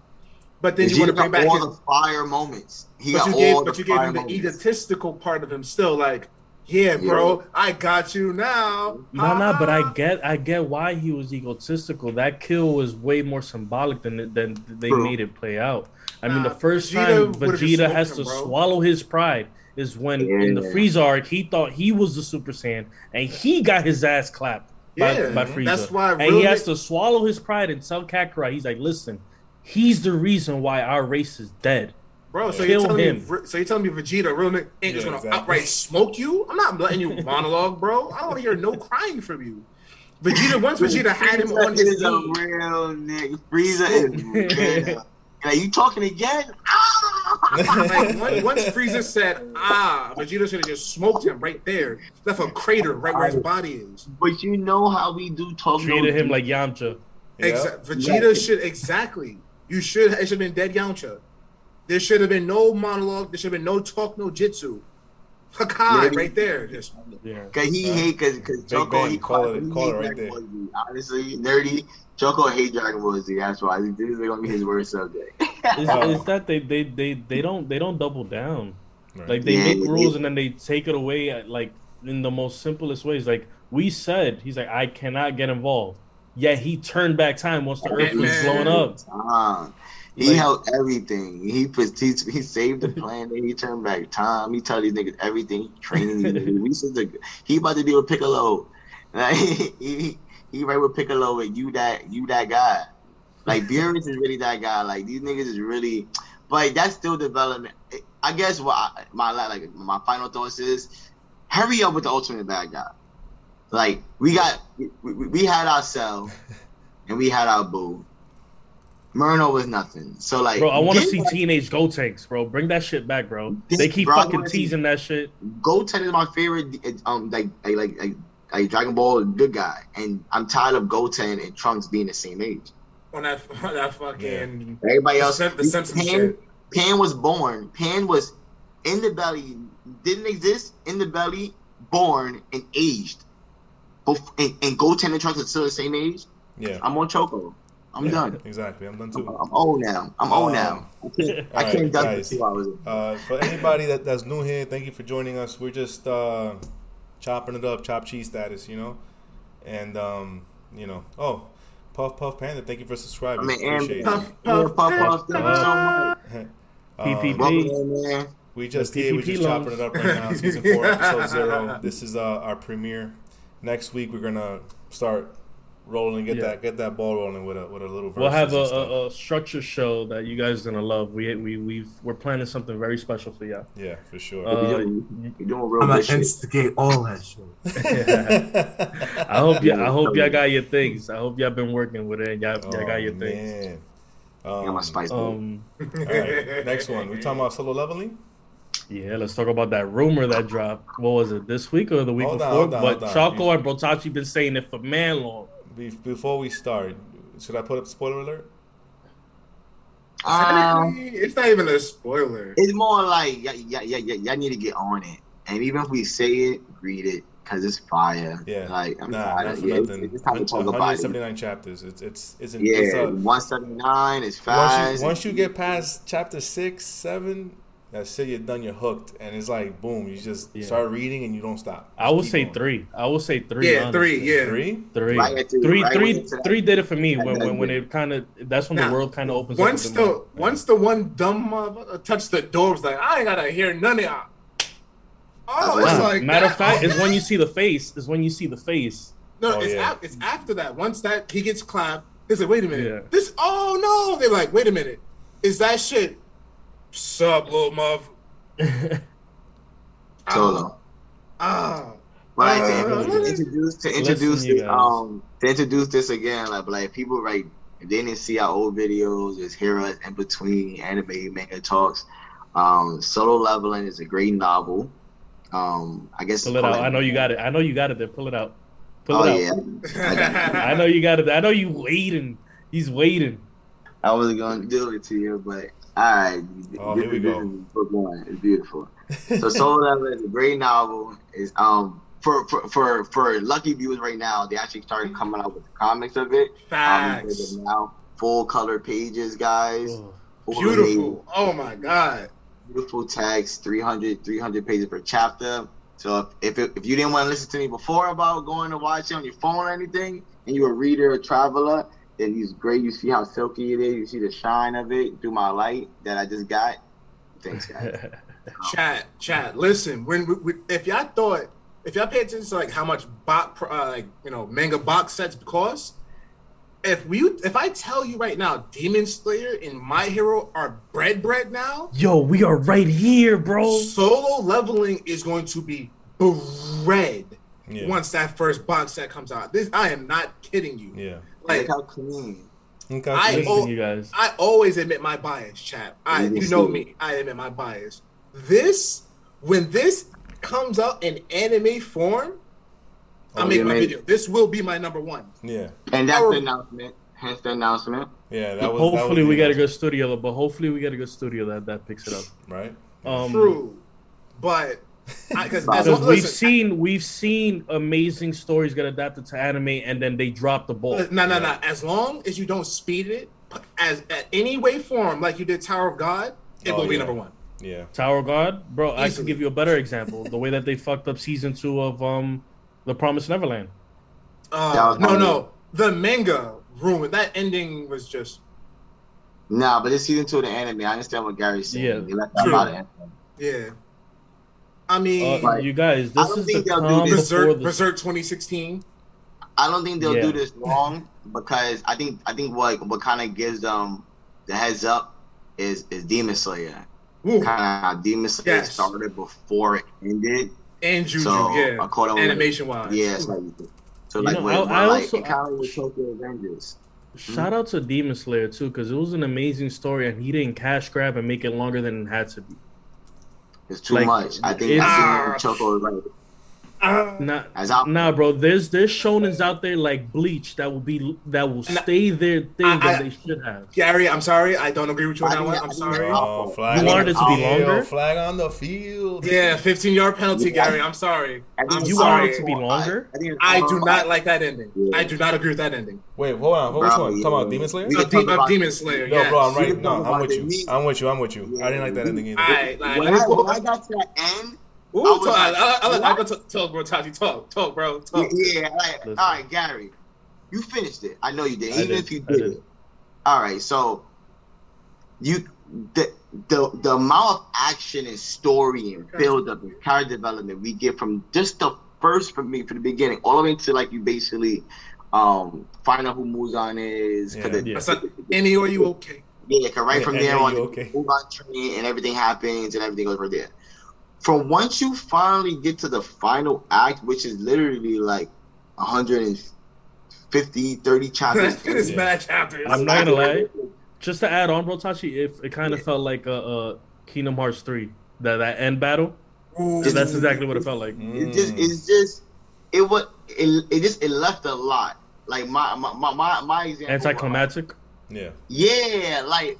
But then you want to bring
got
back
all
his,
the fire moments. He
but
got
you
all
gave
the
but you gave
fire
him the
moments.
egotistical part of him still like yeah bro i got you now
No, no, but I get, I get why he was egotistical. That kill was way more symbolic than than they
True.
made it play out. I mean, the first
Vegeta
time Vegeta has
him,
to
bro.
swallow his pride is when in the
Yeah.
Frieza arc he thought he was the Super Saiyan and he got his ass clapped by,
Yeah,
by Frieza.
that's why
and he has to swallow his pride and tell Kakarot, he's like, listen, he's the reason why our race is dead.
Bro, so
Kill
you're telling
him.
me, so you're telling me Vegeta, a real nigga, ain't just gonna
exactly.
outright smoke you? I'm not letting you monologue, bro. I don't want to hear no crying from you. Vegeta, once Vegeta had him on his
is a real nigga. Frieza is real. Like, you talking again? Ah!
like once, once Frieza said, "Ah," Vegeta should have just smoked him right there, left a crater right where his body is.
but you know how we do talk.
Treated
no
him like Yamcha.
Yeah.
Exa- Vegeta should exactly. You should. It should have been dead Yamcha. There should have been no monologue. There should have been no talk, no jitsu. Hakai
Yeah.
right there. Just
Yeah.
Cause he
Uh,
hate cause cause
Big
Choco he
call
call
it-
he
call it right there.
Honestly, nerdy. Choco hate Dragon Ball Z. That's why I think this is gonna be his worst subject.
Is,
Uh,
is that they, they they they don't they don't double down.
Right.
Like they
Yeah,
make rules and then they take it away at, like in the most simplest ways. Like we said, he's like, I cannot get involved. Yet he turned back time once the earth was
Man.
blowing up.
Ah, he
Like-
held everything. He put he, he saved the planet. He turned back time. He tell these niggas everything. He training these niggas. We said the, he about to be with Piccolo. Like, he he right with Piccolo and you that you that guy. Like Beerus is really that guy. Like these niggas is really, but that's still development. I guess what I, my like my final thoughts is, hurry up with the ultimate bad guy. Like we got we, we, we had ourselves and we had our boo. Myrna was nothing. So like,
Bro, I want to see
back-
teenage Gotenks, bro. Bring that shit back, bro.
This-
They keep
bro,
fucking
wanna see-
teasing that shit.
Goten is my favorite. Um, like like like, like, like Dragon Ball, good guy, and I'm tired of Goten and Trunks being the same age.
on that on that fucking
Everybody else,
Sim- the Simpsons
Pan,
shit.
Pan was born. Pan was in the belly, didn't exist in the belly, born and aged. Both and, and Goten and Trunks are still the same age.
yeah.
I'm on Choco. I'm
Yeah,
done.
Exactly. I'm done
I'm,
too.
I'm old now. I'm old
Um,
now. I can't, I
all
can't
right,
dunk
guys.
for two hours.
Uh, for anybody that, that's new here, thank you for joining us. We're just uh, chopping it up, chop cheese status, you know, and um, you know, oh, Puff Puff Panda, thank you for subscribing.
I mean, and
Appreciate
Puff,
it.
yeah,
puff,
Puff, Puff, thank you so
Uh,
much.
PPP.
Welcome in.
We just
The
here, we're just
loans.
chopping it up right now. Season four, episode zero. This is uh, our premiere. Next week, we're gonna start rolling, get
Yeah.
that get that ball rolling with a with a little.
We'll have a,
verses
a, a structured show that you guys are gonna love. We we we've we're planning something very special for y'all.
yeah, for sure.
Uh,
You're doing, you're doing real
I'm gonna
good shit.
instigate all that shit.
I hope y'all, I hope y'all got your things. I hope y'all been working with it. And y'all, y'all got your
Oh,
things.
man.
I got my
Um,
spice ball.
Um,
all right, next one. We talking about solo leveling.
yeah, let's talk about that rumor that dropped. What was it? This week or the week
Hold on,
before?
hold on,
but
hold on.
Choco and Brotachi been saying it for man long.
Be- before we start, should I put up spoiler alert?
Um,
it's not even a spoiler.
it's more like yeah, yeah, yeah, yeah, y'all need to get on it. And even if we say it, read it because it's fire.
Yeah.
like I'm
Nah,
tired
not for
yeah,
nothing.
It's time to talk about it.
179 chapters. It's it's it's, an,
Yeah,
it's a,
179 is
once
fast.
you, once you get past chapter six, seven, that's it. You're done. You're hooked, and it's like boom. You just
Yeah.
start reading and you don't stop.
I would say
going.
three. I would say three.
Yeah, three, yeah.
Three.
Three,
Right
three,
right
three,
when it's at-
three did it for me when when, when it kind of that's when
Nah,
the world kind of opens
Once
up. a
the
more.
once the one dumb motherfucker uh, touched the door, was like, I ain't gotta hear none of y'all. Oh, it's
Nah,
like
matter of fact, is when you see the face. Is when you see the face.
No,
Oh,
it's
yeah.
af- it's after that. Once that he gets clapped, he's like, wait a minute.
Yeah.
This oh no. They're like, wait a minute. Is that shit sup, little muff?
Solo.
Ah.
But like,
Uh,
to, to introduce to introduce this, um to introduce this again, like like people right if they didn't see our old videos, just hear us in between anime manga talks. Um, Solo Leveling is a great novel. Um, I guess
Pull it out. I know you got it. I know you got it there. Pull it out. Pull
Oh
it
yeah,
out. I know you got it. I know you waiting. He's waiting.
I was going to do it to you, but all right.
Oh,
this
here we go.
Book one. It's beautiful. So Solo Leveling is a great novel. Is um for, for for for lucky viewers right now, they actually started coming out with the comics of it. Um,
Facts.
they're now full color pages, guys. Full
Beautiful. Oh my god.
beautiful text 300 300 pages per chapter so if, if, if you didn't want to listen to me before about going to watch it on your phone or anything and you're a reader or traveler then it's great you see how silky it is you see the shine of it through my light that i just got thanks guys
Chat, chat. Listen, when we, we, if y'all thought, if y'all pay attention to like how much box, uh, like you know, manga box sets cost, if we if I tell you right now, Demon Slayer and My Hero are bread bread now,
Yo, we are right here, bro.
solo leveling is going to be bread
Yeah.
once that first box set comes out. This I am not kidding you.
Yeah.
Look
Like
how clean.
Okay.
I-
Listen,
oh,
you guys.
I always admit my bias, chap. I
You
you know me. I admit my bias. This when this comes out in anime form, I'll
Oh,
make
yeah,
my
man.
video. This will be my number one.
yeah.
And that's
Our-
the announcement. Hence the announcement.
Yeah. That was.
hopefully
that was
we got a good studio, but hopefully we got a good studio that that picks it up.
right.
Um,
True, but because
Because
Because we've seen we've seen amazing stories get adapted to anime, and then they drop the ball.
no, no, no. As long as you don't speed it, as at any way form like you did Tower of God, it
Oh,
will be number one.
Yeah.
Tower of God, bro. I can give you a better example. the way that they fucked up season two of um, The Promised Neverland.
That
Uh,
was
no,
my-
no, the manga ruined that ending was just
Nah, but it's season two of the anime. I understand what Gary's saying.
Yeah.
They left that
True.
out of anime.
yeah. I mean,
Uh,
Right.
you guys,
I
this
don't
is
think
the
they'll do this.
Berserk,
the
Berserk 2016.
I don't think they'll
Yeah.
do this wrong because I think I think what what kind of gives them the heads up is is Demon Slayer. Kind of how Demon Slayer
Yes.
started before it ended.
and Juju,
So
yeah.
according
Animation wise.
yeah, it's like so
You
like
know,
with,
I-
but
I
like
also-
it kind of with Tokyo Revengers.
Shout out to Demon Slayer too, because it was an amazing story, and he didn't cash grab and make it longer than it had to be.
It's too
Like,
much. I think
it's-
I think ah. Choco is right.
Ah,
Nah, nah, bro. There's there's shonens out there like Bleach that will be that will
And I-
stay their thing
I-
that
I-
they should have.
Gary, I'm sorry. I don't agree with you on that one. I'm sorry.
Oh, flag
You wanted it to be longer?
Flag on the field.
Yeah, 15 yard penalty,
Yeah.
Gary. I'm sorry.
I think
I'm
You
all-
wanted it to be longer?
I, think
I do not like that ending.
Yeah.
I do not agree with that ending.
Wait, hold on. Which
Bro,
one?
yeah.
Talking about Demon Slayer?
We
De-
about-
Demon Slayer.
No,
yes.
bro, I'm right. No, I'm with you. I'm with you. I'm with you. I didn't like that ending either.
All right, like,
When I, when I got to that end,
Ooh,
I was
talk, I,
like,
I, I, I,
what?
go to talk, bro. Taji, talk, talk, bro. Talk.
yeah, like, all right, Gary, you finished it. I know you did.
I
Even
did.
if you did,
did.
it. All right, so you the the the amount of action and story and build up and character development we get from just the first for me from the beginning all the way to like you basically um find out who Muzan is.
Yeah.
it-
Yeah.
That's not- Annie, are you okay?
yeah, 'cause right
Yeah,
from there on,
you
the
okay.
Mugen Train and everything happens and everything goes right there. From once you finally get to the final act, which is literally like 150, 30 chapters.
It is
Yeah.
mad chapters.
I'm not gonna lie. Just to add on, bro, Tachi, if it kind of felt like a, uh Kingdom Hearts three, that that end battle.
Ooh.
That's exactly what it felt like.
It just,
Mm.
it's just, it was, it, it just, it left a lot. Like my, my, my, my, my example.
Anticlimactic.
Yeah.
Yeah, like,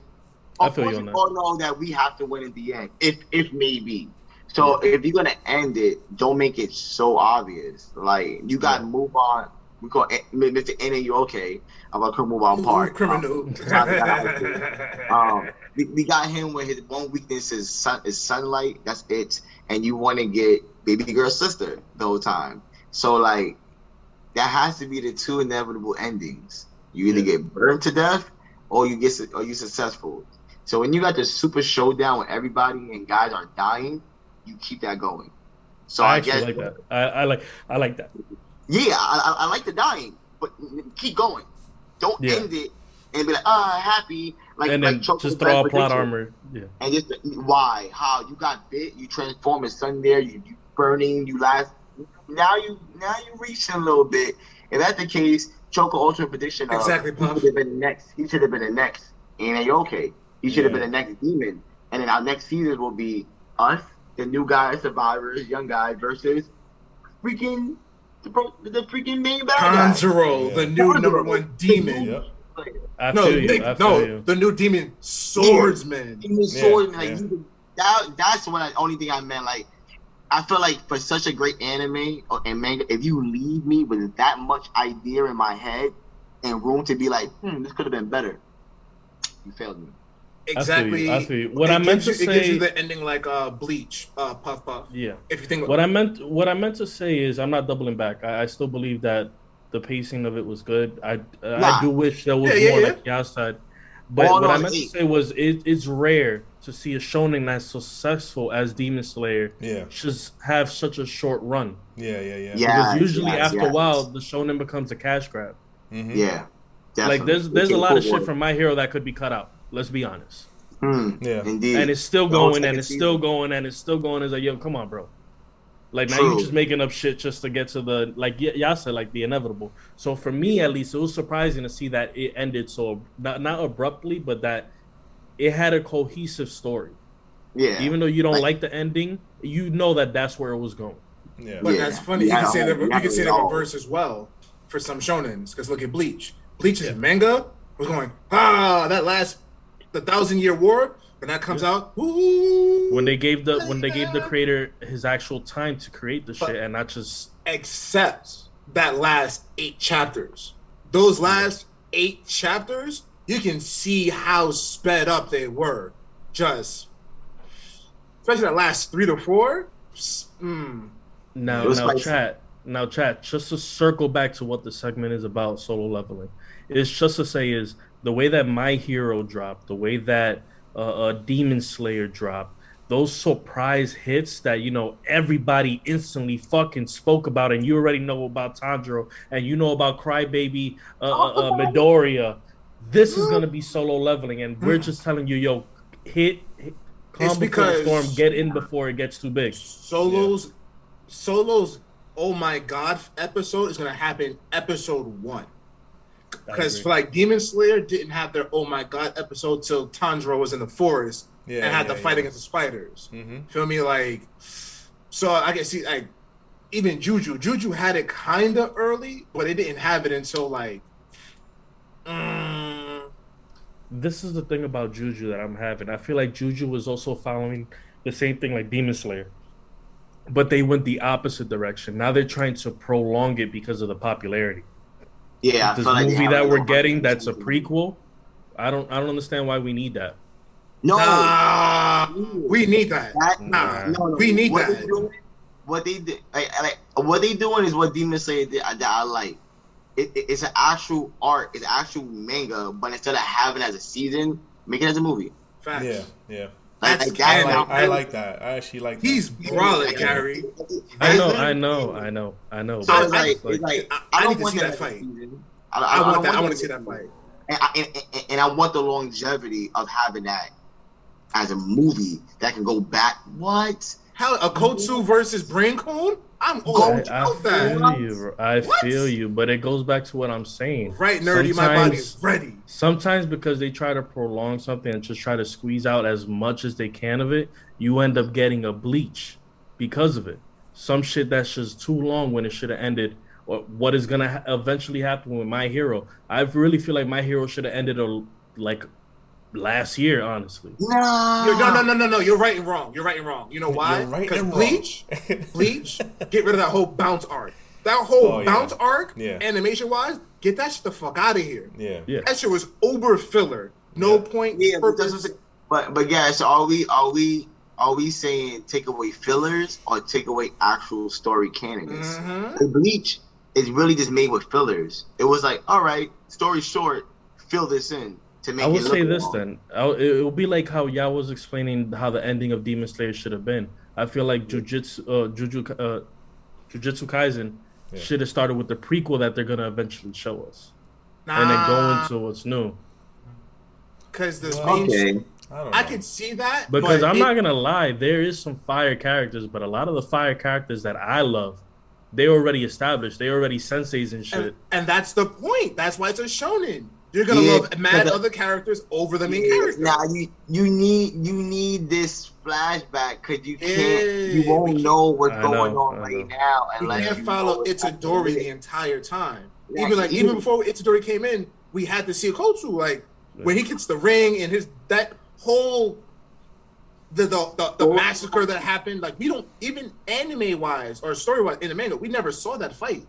I
of
feel
course
you
we
on that.
all know that we have to win in the end, if, if maybe. So if you're gonna end it, don't make it so obvious. Like you got to move on. We call Mr. N. You okay? I'm gonna move on part.
criminal.
Um, we, we got him where his one weakness is sun is sunlight. That's it. And you want to get baby girl sister the whole time. So like, that has to be the two inevitable endings. You either
Yeah.
get burned to death, or you get or you successful. So when you got the super showdown with everybody and guys are dying, you keep that going. So
I
I,
actually
guess
like that. I, I like I like that.
yeah, I, I, I like the dying, but keep going. Don't
Yeah.
end it and be like, ah, happy. Like,
and then
like
just throw
best
a plot armor. Yeah.
And just why, how you got bit, you transform as sun there, you, you burning, you last. Now you now you reaching a little bit. If that's the case, Choco ultimate prediction. Of,
Exactly,
He
Puff.
should have been the next. He should have been the next. And are you okay? He should have
Yeah.
been the next demon. And then our next season will be us, the new guy, survivors, young guy versus freaking the, bro- the freaking main bad guy.
Tanjiro,
Yeah.
the new number one demon.
Yep.
I
No,
you.
they-
I
no,
you.
the new demon swordsman.
Demon
Yeah,
sword, like
yeah.
you, that, that's what I, only thing I meant. Like, I feel like for such a great anime or and manga, if you leave me with that much idea in my head and room to be like, hmm, this could have been better, you failed me.
Exactly.
I feel you. What
It
I meant
gives
to
you, it gives you the ending like uh Bleach, uh Puff Puff.
Yeah.
If you think
What I meant what I meant to say is I'm not doubling back. I, I still believe that the pacing of it was good. I uh,
Nah.
I do wish there was
Yeah, yeah,
more
yeah.
like the outside. But
All
what I
on
meant to say was it, it's rare to see a shonen that's successful as Demon Slayer
Yeah.
just have such a short run.
Yeah. Yeah. Yeah.
Yeah.
Because usually
yes,
after
yes.
a while the shonen becomes a cash grab.
Mhm.
Yeah. Definitely.
Like there's there's a lot of shit from My Hero that could be cut out. Let's be honest.
Hmm,
Yeah.
Indeed.
And it's still going and
second
it's still going and it's still going. It's like yo, come on, bro. Like now
True.
you're just making up shit just to get to the like y- y'all said like the inevitable. So for me at least, it was surprising to see that it ended so not not abruptly, but that it had a cohesive story.
yeah.
Even though you don't
Like-
like the ending, you know that that's where it was going.
Yeah.
But
Yeah.
that's funny.
Yeah,
you can say that.
yeah,
you can say the
yeah.
reverse as well for some shonens. Because look at Bleach. Bleach's
Yeah.
manga was going ah that last the thousand year war. When that comes out, ooh,
When they gave the when they gave the creator his actual time to create the shit and not just
except that last eight chapters. Those last eight chapters, you can see how sped up they were. Just especially that last three to four. Mm,
Now, now,
spicy.
chat. Now, chat. Just to circle back to what the segment is about, solo leveling. It's just to say is the way that my hero dropped, the way that uh, uh, Demon Slayer dropped, those surprise hits that you know everybody instantly fucking spoke about, and you already know about Tanjiro, and you know about Crybaby uh, uh, uh, Midoriya. This is gonna be solo leveling, and we're just telling you, yo, hit, hit calm
It's
before the
because-
storm, get in before it gets too big.
Solos, Solos. Oh my God! Episode is gonna happen episode one. Because for like Demon Slayer didn't have their oh my god episode till Tanjiro was in the forest
Yeah,
and had
yeah,
to fight
yeah.
against the spiders.
Mm-hmm.
Feel me? Like, so I can see like even Juju. Juju had it kind of early, but it didn't have it until like. Mm,
this is the thing about Juju that I'm having. I feel like Juju was also following the same thing like Demon Slayer, but they went the opposite direction. Now they're trying to prolong it because of the popularity.
Yeah. I
this
feel like
movie that we're getting that's a prequel. I don't I don't understand why we need that.
No,
nah, we need that.
that,
Nah,
no, no,
we need
what
that.
They doing, what they did, like, like, what they doing is what Demon Slayer did that I like. It, it- it's an actual art, it's actual manga, but instead of having it as a season, make it as a movie.
Facts.
Yeah, yeah.
Like,
That's
like
I
that.
canon.
like, I like that. I actually like that.
He's brolic, Gary.
I know, I know, I know, I know.
So
but
it's like,
like-
like
I-
I,
I
don't
need to
want
see
that
that
as a
fight.
season.
I,
don't
want that. I want to see that fight.
and I, and, and- and I want the longevity of having that as a movie that can go back. What?
How a Kotsu versus Brain Cone? I'm all
Oh,
I, I. Feel you. I
What?
feel you, but it goes back to what I'm saying.
Right, nerdy. My body is
Sometimes-
ready.
Sometimes because they try to prolong something and just try to squeeze out as much as they can of it, you end up getting a bleach because of it. Some shit that's just too long when it should have ended. Or what is gonna ha- eventually happen with my hero? I really feel like my hero should have ended a, like last year, honestly.
Nah.
You're, no, no, no, no, no. You're right and wrong. You're right and wrong. You know why?
You're right
Because
and
Bleach,
wrong.
Bleach, get rid of that whole bounce arc. That whole
Oh, yeah.
bounce arc,
Yeah.
animation wise, get that shit the fuck out of here.
yeah.
Yeah.
That shit was uber filler. No
Yeah.
point.
Yeah, but, that's
purpose.
what- but but guys, so are we are we are we saying take away fillers or take away actual story canons?
Mhm.
The Bleach is really just made with fillers. It was like, all right, story short, fill this in to make.
I will
it look
say this
long.
then. I'll, it will be like how Yao was explaining how the ending of Demon Slayer should have been. I feel like Jujutsu, uh, Juju, uh, Jujutsu Kaisen
Yeah.
should have started with the prequel that they're gonna eventually show us,
Nah,
and then go into what's new.
because this
Well,
means
Okay.
I don't.
I could see that
Because
but
I'm
it-
not gonna lie, there is some fire characters, but a lot of the fire characters that I love, they already established. They already senseis and shit.
and, and that's the point. That's why it's a shonen. You're gonna
Yeah,
love mad other characters over the main
Yeah,
character.
Now you you need you need this flashback because you can't
Yeah,
you
we
won't
can't-
know what's
I
going
know,
on right
know.
now
You
unless
can't
you
follow
know what's
Itadori the entire time.
Yeah,
even like
even-
even before Itadori came in, we had to see Kotsu. Like when he gets the ring and his that whole the the, the, the
Oh.
massacre that happened. Like we don't even anime wise or story wise in the manga, we never saw that fight.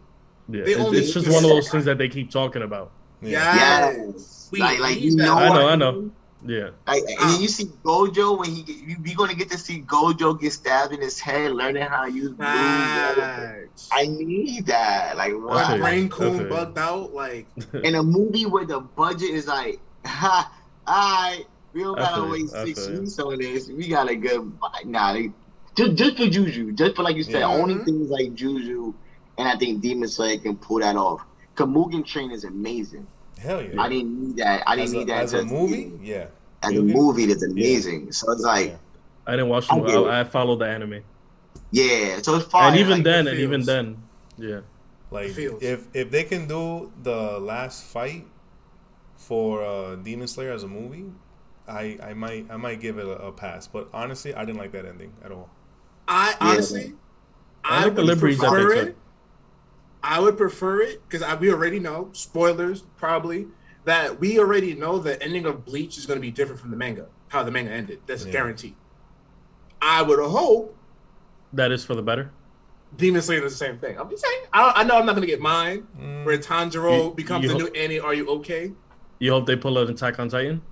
yeah,
they
it's,
only
it's just
just-
one of those things that they keep talking about.
Yeah.
Yes.
We
like like you know
I know, I know. Yeah,
Like, and then you see Gojo when he get, you, you're gonna get to see Gojo get stabbed in his head, learning how to use blue. I need that. Like
Okay.
When
what?
Okay.
Bugged out, like
In a movie where the budget is like, ha, alright, we don't
I
gotta
feel you,
wait six
feel
weeks on this. We got a good. Nah, they, just just for Juju, just for like you said,
Yeah.
only
Mhm.
things like Juju, and I think Demon Slayer can pull that off. Cause Mugen Train is amazing.
Hell yeah.
I didn't need that. I didn't
as a,
need that
as a
to-
movie. Yeah.
As a
get-
movie, that's amazing. So it's like,
Yeah.
I didn't watch the
I
movie. I, I followed the anime,
yeah. So it's fine.
and even
like,
then,
the
and even then, yeah.
Like
feels.
if if they can do the last fight for uh, Demon Slayer as a movie, I I might I might give it a, a pass. But honestly, I didn't like that ending at all.
I honestly,
I
I,
like the
would
liberties that they
prefer
took.
It. I would prefer it because we already know spoilers probably that we already know the ending of Bleach is going to be different from the manga. How the manga ended, that's
Yeah.
a guarantee. I would hope
That is for the better.
Demon Slayer does the same thing. I'm just saying. I, I know I'm not going to get mine
Mm,
where Tanjiro
You-
becomes
you
the
hope-
new Annie. Are you okay?
You hope they pull out Attack on Titan.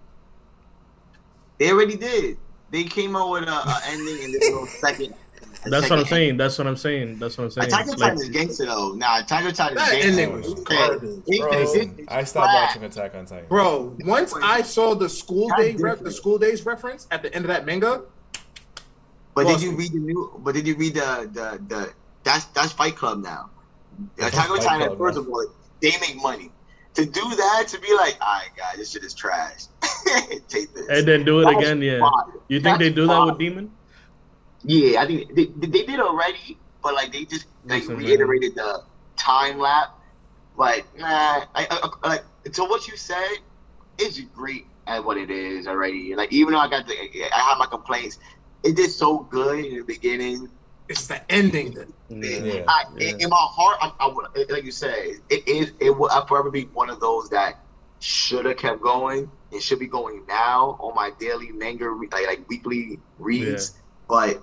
They already did. They came out with a, a ending in this little second. A
That's what I'm saying. That's what I'm saying. That's what I'm saying.
Attack on
Like,
Titan is gangster though. Nah, Attack on Titan is
That
gangster.
ending was garbage,
He-
bro.
he-
Listen,
he-
I stopped watching Attack on Titan.
Bro, once I saw the school day rep, the school days reference at the end of that manga,
But did you read the new? But did you read the the the? That's that's Fight Club now. Attack on Titan. First of all, they make money. To do that, to be like, all right, guys, this shit is trash. Take this.
and then do it
That's
again. Yeah.
fire.
You think they
That's
do that with Demon?
Yeah, I think they, they did already, but like they just like
Listen, man.
reiterated the time lap. But nah, I, I, I, like so what you said is great at what it is already. Like even though I got the, I have my complaints, it did so good in the beginning.
it's the ending that
Yeah.
I,
yeah.
in, in my heart, I, I would, like you said, it is. It will I'll forever be one of those that should have kept going. It should be going now on my daily manga, like, like weekly reads. But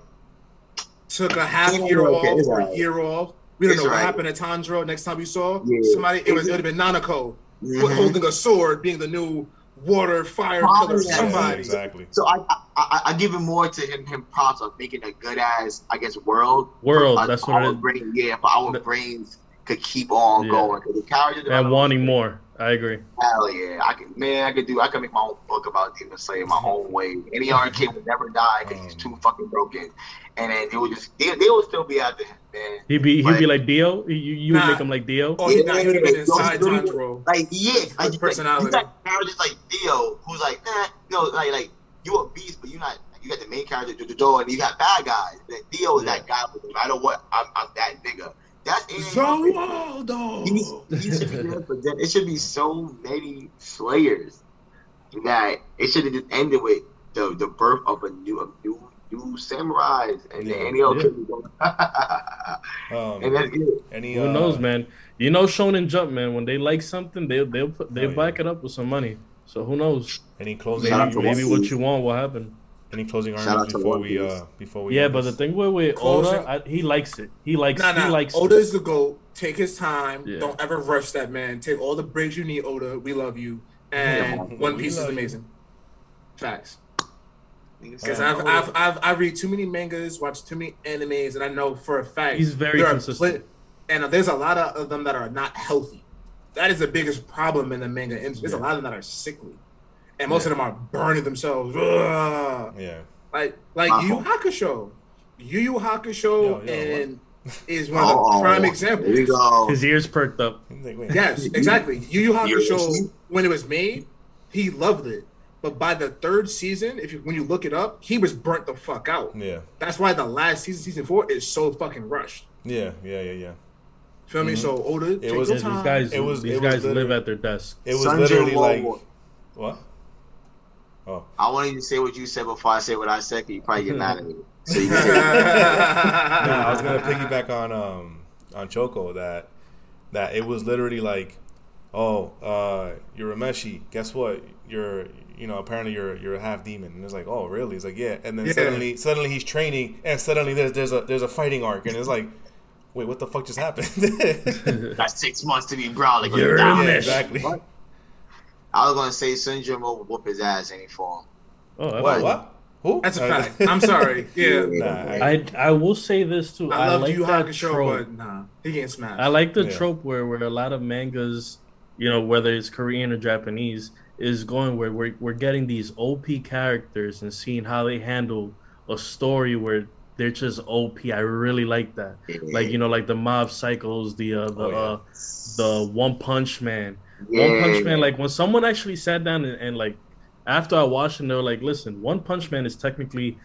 took a half
Yeah,
year
okay,
off
it's
or a
alright.
year off. We don't
It's
know what
alright.
happened to Tanjiro. Next time we saw
Yeah.
somebody, it was it would have been Nanako
mhm.
holding a sword, being the new water fire
Probably,
pillar.
yeah.
Yeah,
Somebody.
exactly.
So I, I I I give him more to him him props of making a good ass I guess world.
World.
Uh,
That's what
our
it is.
brain, yeah, but our
The-
brains could keep on
Yeah.
going. 'Cause the character
And wanting more. I agree.
Hell yeah, I could man, I could do I could make my own book about Demon Slayer my own way. Any other kid would never die because he's too fucking broken. And then it would just they, they would still be after him, man.
He'd be he'd
But-
be like Dio. You you would
Nah.
make him like Dio.
Oh, he, nah, he would have been inside
those-
Tanjiro.
Like yeah, like,
His personality.
Like, you got characters like Theo, who's like, nah, no, like like you a beast, but you're not. You got the main character, Jojo, and you got bad guys. That Theo is that guy, but no matter what, I'm, I'm that nigga. That's
Zawaldo.
He's, he should be there for that. It should be so many Slayers that it should have just ended with the the birth of a new a new new samurais and
Yeah.
then any other
Yeah.
people.
Um,
and that's it.
any
Who
uh,
knows, man? You know, Shonen Jump, man. When they like something, they they'll put they
Oh, yeah.
back it up with some money. So who knows?
Any closing?
Maybe, maybe what you want will happen.
Any closing
Shout
arguments before we uh before we?
Yeah,
end
but the thing with, with Oda, I, he likes it. He likes
Nah,
he likes
Oda
it.
is the goat. Take his time.
Yeah.
Don't ever rush that man. Take all the breaks you need, Oda. We love you. And
Yeah.
One Piece is
love you.
amazing. Facts.
Niggas
Because
say,
I've,
"Oh,
I've, I've, I read too many mangas, watched too many animes, and I know for a fact
He's very
there are
consistent.
and there's a lot of them that are not healthy. That is the biggest problem in the manga industry. There's a lot of them that are sickly, and most of them are burning themselves. Ugh.
yeah,
Like like
Uh-oh.
Yu Yu Hakusho, Yu Yu Hakusho,
Yo, yo,
and is one of the
Oh,
prime
Here we
examples.
go.
His ears perked up.
He's like, wait.
Yes, exactly. Yu Yu
You're
Hakusho, when it was made, he loved it. But by the third season, if you when you look it up, he was burnt the fuck out.
Yeah,
That's why the last season, season four, is so fucking rushed.
yeah, yeah, yeah, yeah.
Feel me?
Mhm.
So Oda, take
was-
time.
these guys,
It was-
these
it was
guys live at their desk.
It was
Sanjay
literally
Momo.
like what? Oh,
I wanted you to say what you said before I say what I said, 'cause you probably get mad at me. So you can say
no, I was gonna piggyback on um on Choco that that it was literally like, oh, uh, Urameshi. Guess what? You're you know apparently you're you're a half demon. And it's like, oh, really? It's like, yeah. And then
Yeah.
suddenly suddenly he's training, and suddenly there's there's a there's a fighting arc, and it's like, wait, what the fuck just happened?
that's six months to be brawling.
You're
Nah.
yeah, exactly.
What? I was gonna say Syndrome will whoop his ass any form.
Oh, that's
What? What? Who?
That's a uh, fact. I'm sorry. Yeah.
Nah, I,
I I will say this too.
I love
like
Yu Yu
that
Hakusho,
trope.
but nah, he getting smashed.
I like the
Yeah.
trope where, where a lot of mangas, you know, whether it's Korean or Japanese, is going where we're, we're getting these OP characters and seeing how they handle a story where they're just OP. I really like that. Like you know, like the Mob cycles, the uh, the
Oh, yeah.
uh, the One Punch Man. One Punch Man, like when someone actually sat down and, and like after I watched and they were like, listen, One Punch Man is technically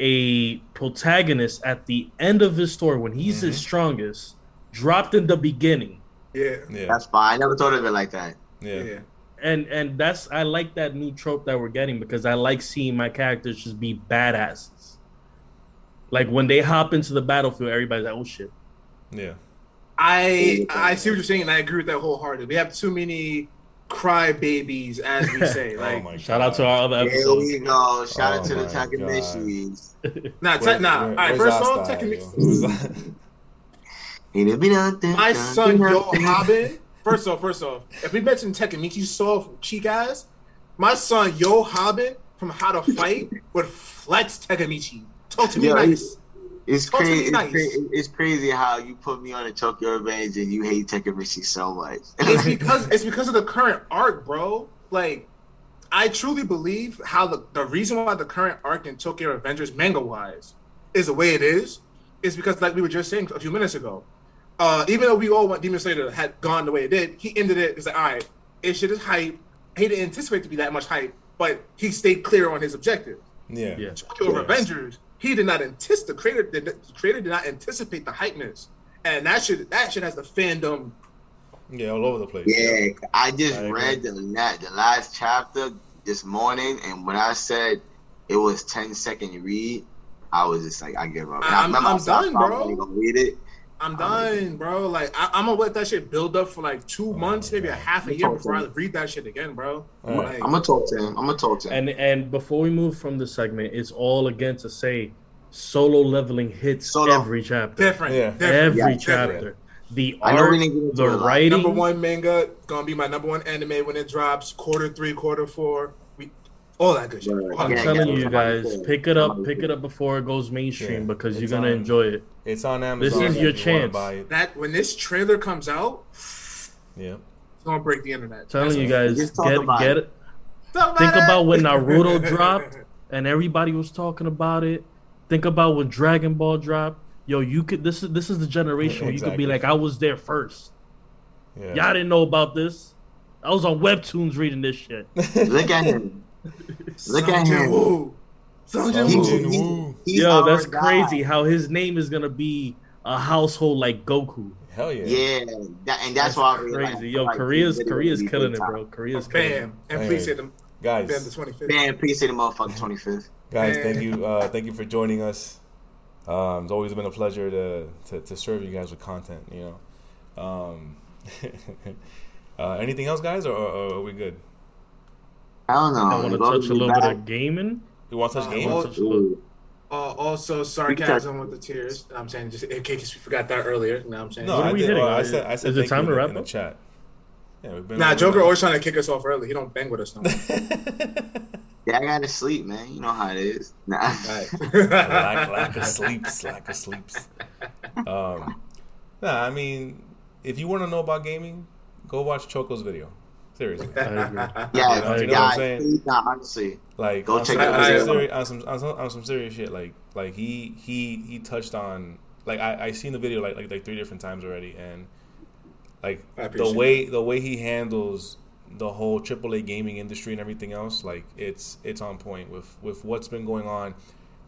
a protagonist at the end of his story when he's his
Mhm.
strongest, dropped in the beginning.
Yeah.
Yeah,
That's fine. I never thought of it like that.
yeah,
Yeah.
And and that's I like that new trope that we're getting because I like seeing my characters just be badasses. Like when they hop into the battlefield, everybody's like, oh shit.
yeah.
I I see what you're saying, and I agree with that wholeheartedly. We have too many cry babies, as we say.
oh
Like,
my
Shout out to
God.
our other
There
episodes.
we go. Shout
Oh
out to the
my
Takemichis.
nah,
Where-
te- nah. All right, first
our
off,
style,
Tekken
yo? Who's that?
My son Yo Yohabin. First off, first off, if we mention Takemichi soft cheek ass, my son Yohabin from How to Fight would flex Takemichi. Talk to me
Yo,
nice.
It's
Talk to me
crazy. It's,
nice.
crazy. it's crazy how you put me on a Tokyo Revenge and you hate Takemichi so much.
It's because it's because of the current arc, bro. Like, I truly believe how the the reason why the current arc in Tokyo Revengers manga wise is the way it is is because like we were just saying a few minutes ago. Uh, even though we all want Demon Slayer to had gone the way it did, he ended it. It's like, all right, it shit is hype. He didn't anticipate to be that much hype, but he stayed clear on his objective.
Yeah,
Yeah.
Tokyo
Yes.
Avengers, he did not anticipate the creator. The, the creator did not anticipate the hypeness, and that shit that shit has the fandom.
yeah, all over the place.
yeah, I just
I
read the la- the last chapter this morning, and when I said it was 10 second read, I was just like, I give up. And I
I'm-
remember I
I'm
said I
done, bro.
gonna read it.
I'm done, bro. Like I, I'm gonna let that shit build up for like two
Oh
months, maybe a half a year before I read that shit again, bro.
All right.
Like,
I'm gonna talk to him. I'm gonna talk to him.
And and before we move from the segment, it's all again to say solo leveling hits
Solo.
every chapter.
different,
Yeah.
different.
Every
Yeah,
chapter.
different.
The
I
art,
didn't get into
the
it a lot.
writing.
Number one manga gonna be my number one anime when it drops. Quarter three, quarter four, we all that good shit.
Right.
I'm
Yeah,
telling
yeah,
you guys, pick it up, pick it up before it goes mainstream
Yeah.
because you're
It's
gonna
on-
enjoy it.
It's on Amazon.
This is
if
your
you
chance.
Buy it.
That when this trailer comes out,
Yeah,
it's gonna break the internet.
telling you guys, get
about
get
it.
it.
Talk
Think
it.
about when Naruto dropped and everybody was talking about it. Think about when Dragon Ball dropped. Yo, you could this is this is the generation where you could be like, I was there first.
yeah.
Y'all didn't know about this. I was on Webtoons reading this shit.
Look at him. Look at him.
Jin-woo. Sung
Sung
He-
Jin-woo.
He-
Yo,
our
that's
guy.
crazy how his name is gonna be a household like Goku.
Hell yeah.
Yeah, that, and that's,
That's
why I really
crazy.
like,
Yo,
like,
Korea's Korea's killing it, bro. Korea's killing it.
Bam. And please say them.
Guys,
Bam the 25th.
Man, appreciate the motherfucking 25th.
guys,
Man.
thank you, uh, thank you for joining us. Um, it's always been a pleasure to, to, to serve you guys with content. You know, um, uh, anything else, guys, or, or, or are we good?
I don't know.
I want to touch a little
back.
bit of gaming.
You want to touch
Uh,
games?
well-
Touch a little-
Ooh.
Uh, also, sarcasm with the tears. I'm saying, just in case we forgot that earlier. You know what I'm saying?
no,
What are
I
we
did.
hitting
well, I said. I said.
Is it time to wrap
in the chat? Yeah, we've been.
Nah, Joker always trying to kick us off early. He don't bang with us no more.
Yeah, I gotta sleep, man. You know how it is. Nah.
lack, lack of sleeps, lack of sleeps. Um, nah, I mean, if you want to know about gaming, go watch Choco's video. Seriously,
I agree.
Yeah,
You know- you know what I'm
yeah,
saying?
please, honestly.
like
Go
on,
check
some,
it
on,
out.
some
I-
serious, on some on some on some serious shit. Like like he he he touched on like I I seen the video like like like three different times already, and like the
appreciate
way the way he handles the whole AAA gaming industry and everything else, like it's it's on point with with what's been going on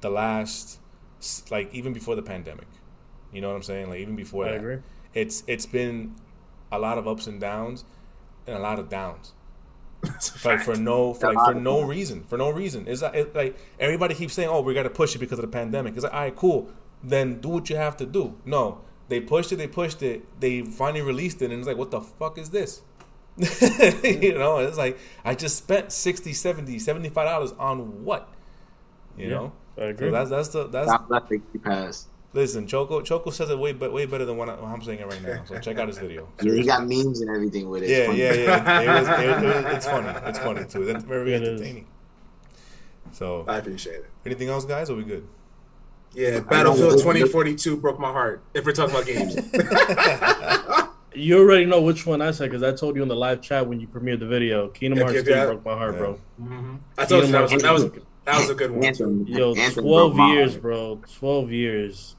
the last like even before the pandemic. You know what I'm saying? Like even before
I
that,
agree.
it's it's been a lot of ups and downs and a lot of downs. Like for no for, like for no reason for no reason. It's like, it, like everybody keeps saying oh we got to push it because of the pandemic. It's like all right cool. Then do what you have to do. No. They pushed it they pushed it. They finally released it and it's like what the fuck is this? You know it's like i just spent 60 70 75 dollars on what? You
Yeah,
know?
I agree.
so that's that's the that's
Stop let the key pass.
Listen choco choco says it way but way better than what I- i'm saying it right now so check out his video
Yeah, you got memes and everything with it. It's
yeah,
funny.
yeah, yeah. It was, it, it it's funny. It's funny too. That's very
It is.
entertaining. So,
I appreciate it.
anything else, guys? Are we good?
Yeah, Battlefield 2042 broke my heart. If we're talking about games,
You already know which one I said because I told you in the live chat when you premiered the video. Kingdom
Yeah,
Hearts
yeah,
3
yeah.
broke my heart,
Yeah.
bro. Mm-hmm.
I told you that was, that was that was a good one.
Anthem,
Yo,
Anthem
12 years, bro. 12 years.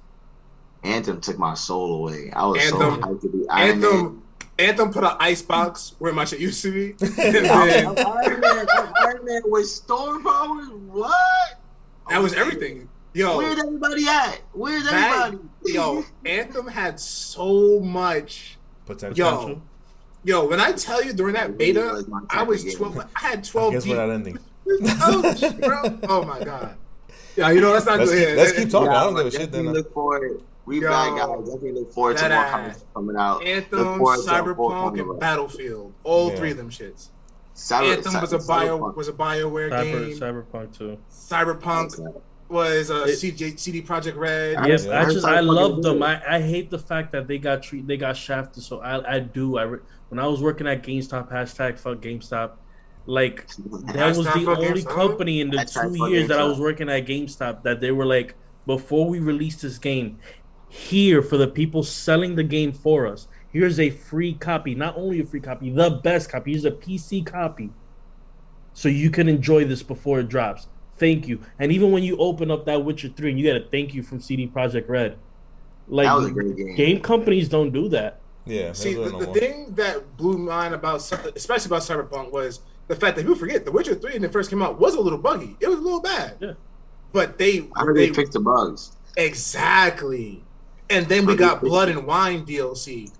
Anthem took my soul away. I was
Anthem-
so hyped to be Iron Man.
Anthem, Anthem put an ice box where my shit used to be. And
Iron Man, Iron Man with storm powers. What?
that was everything. Yo,
Where's everybody at? Where's
that-
everybody?
yo, Anthem had so much.
Potential.
Yo, yo, when I tell you during that beta,
was my type
I was twelve. I had twelve.
guess
deep.
we're ending.
Ouch, bro. Oh my god. Yeah, you know that's not
Let's
good.
keep- let's keep talking. I don't give a shit then.
Look forward. We
Yo,
bad guys. Definitely look forward to more
ass.
comments coming out. Look
Anthem,
forward to a full
Cyberpunk, and. Battlefield. All
Yeah.
three of them shits.
Cyber-
Anthem was a bio
Cyberpunk.
was a Bioware
Cyber,
game.
Cyberpunk too.
Cyberpunk was a
It-
CJ, CD Projekt Red.
I
Yes,
heard-
I
I
just I love them. I, I hate the fact that they got treat they got shafted. So I I do I when I was working at GameStop hashtag fuck GameStop, like that was the only
GameStop?
company in the
Hashtag
two
fuck
years that I was working at GameStop that they were like before we release this game, here for the people selling the game for us. Here's a free copy, not only a free copy, the best copy. Here's a PC copy, so you can enjoy this before it drops. Thank you. And even when you open up that Witcher three, and you get a thank you from CD Projekt Red. Like
that was a great game.
game companies don't do that.
Yeah.
See, the,
what I
the thing that blew my mind about, Cy- especially about Cyberpunk, was the fact that people forget The Witcher Three when it first came out was a little buggy. It was a little bad.
Yeah.
But they,
I heard
they
they fixed the bugs.
exactly, and then we got Blood and Wine DLC,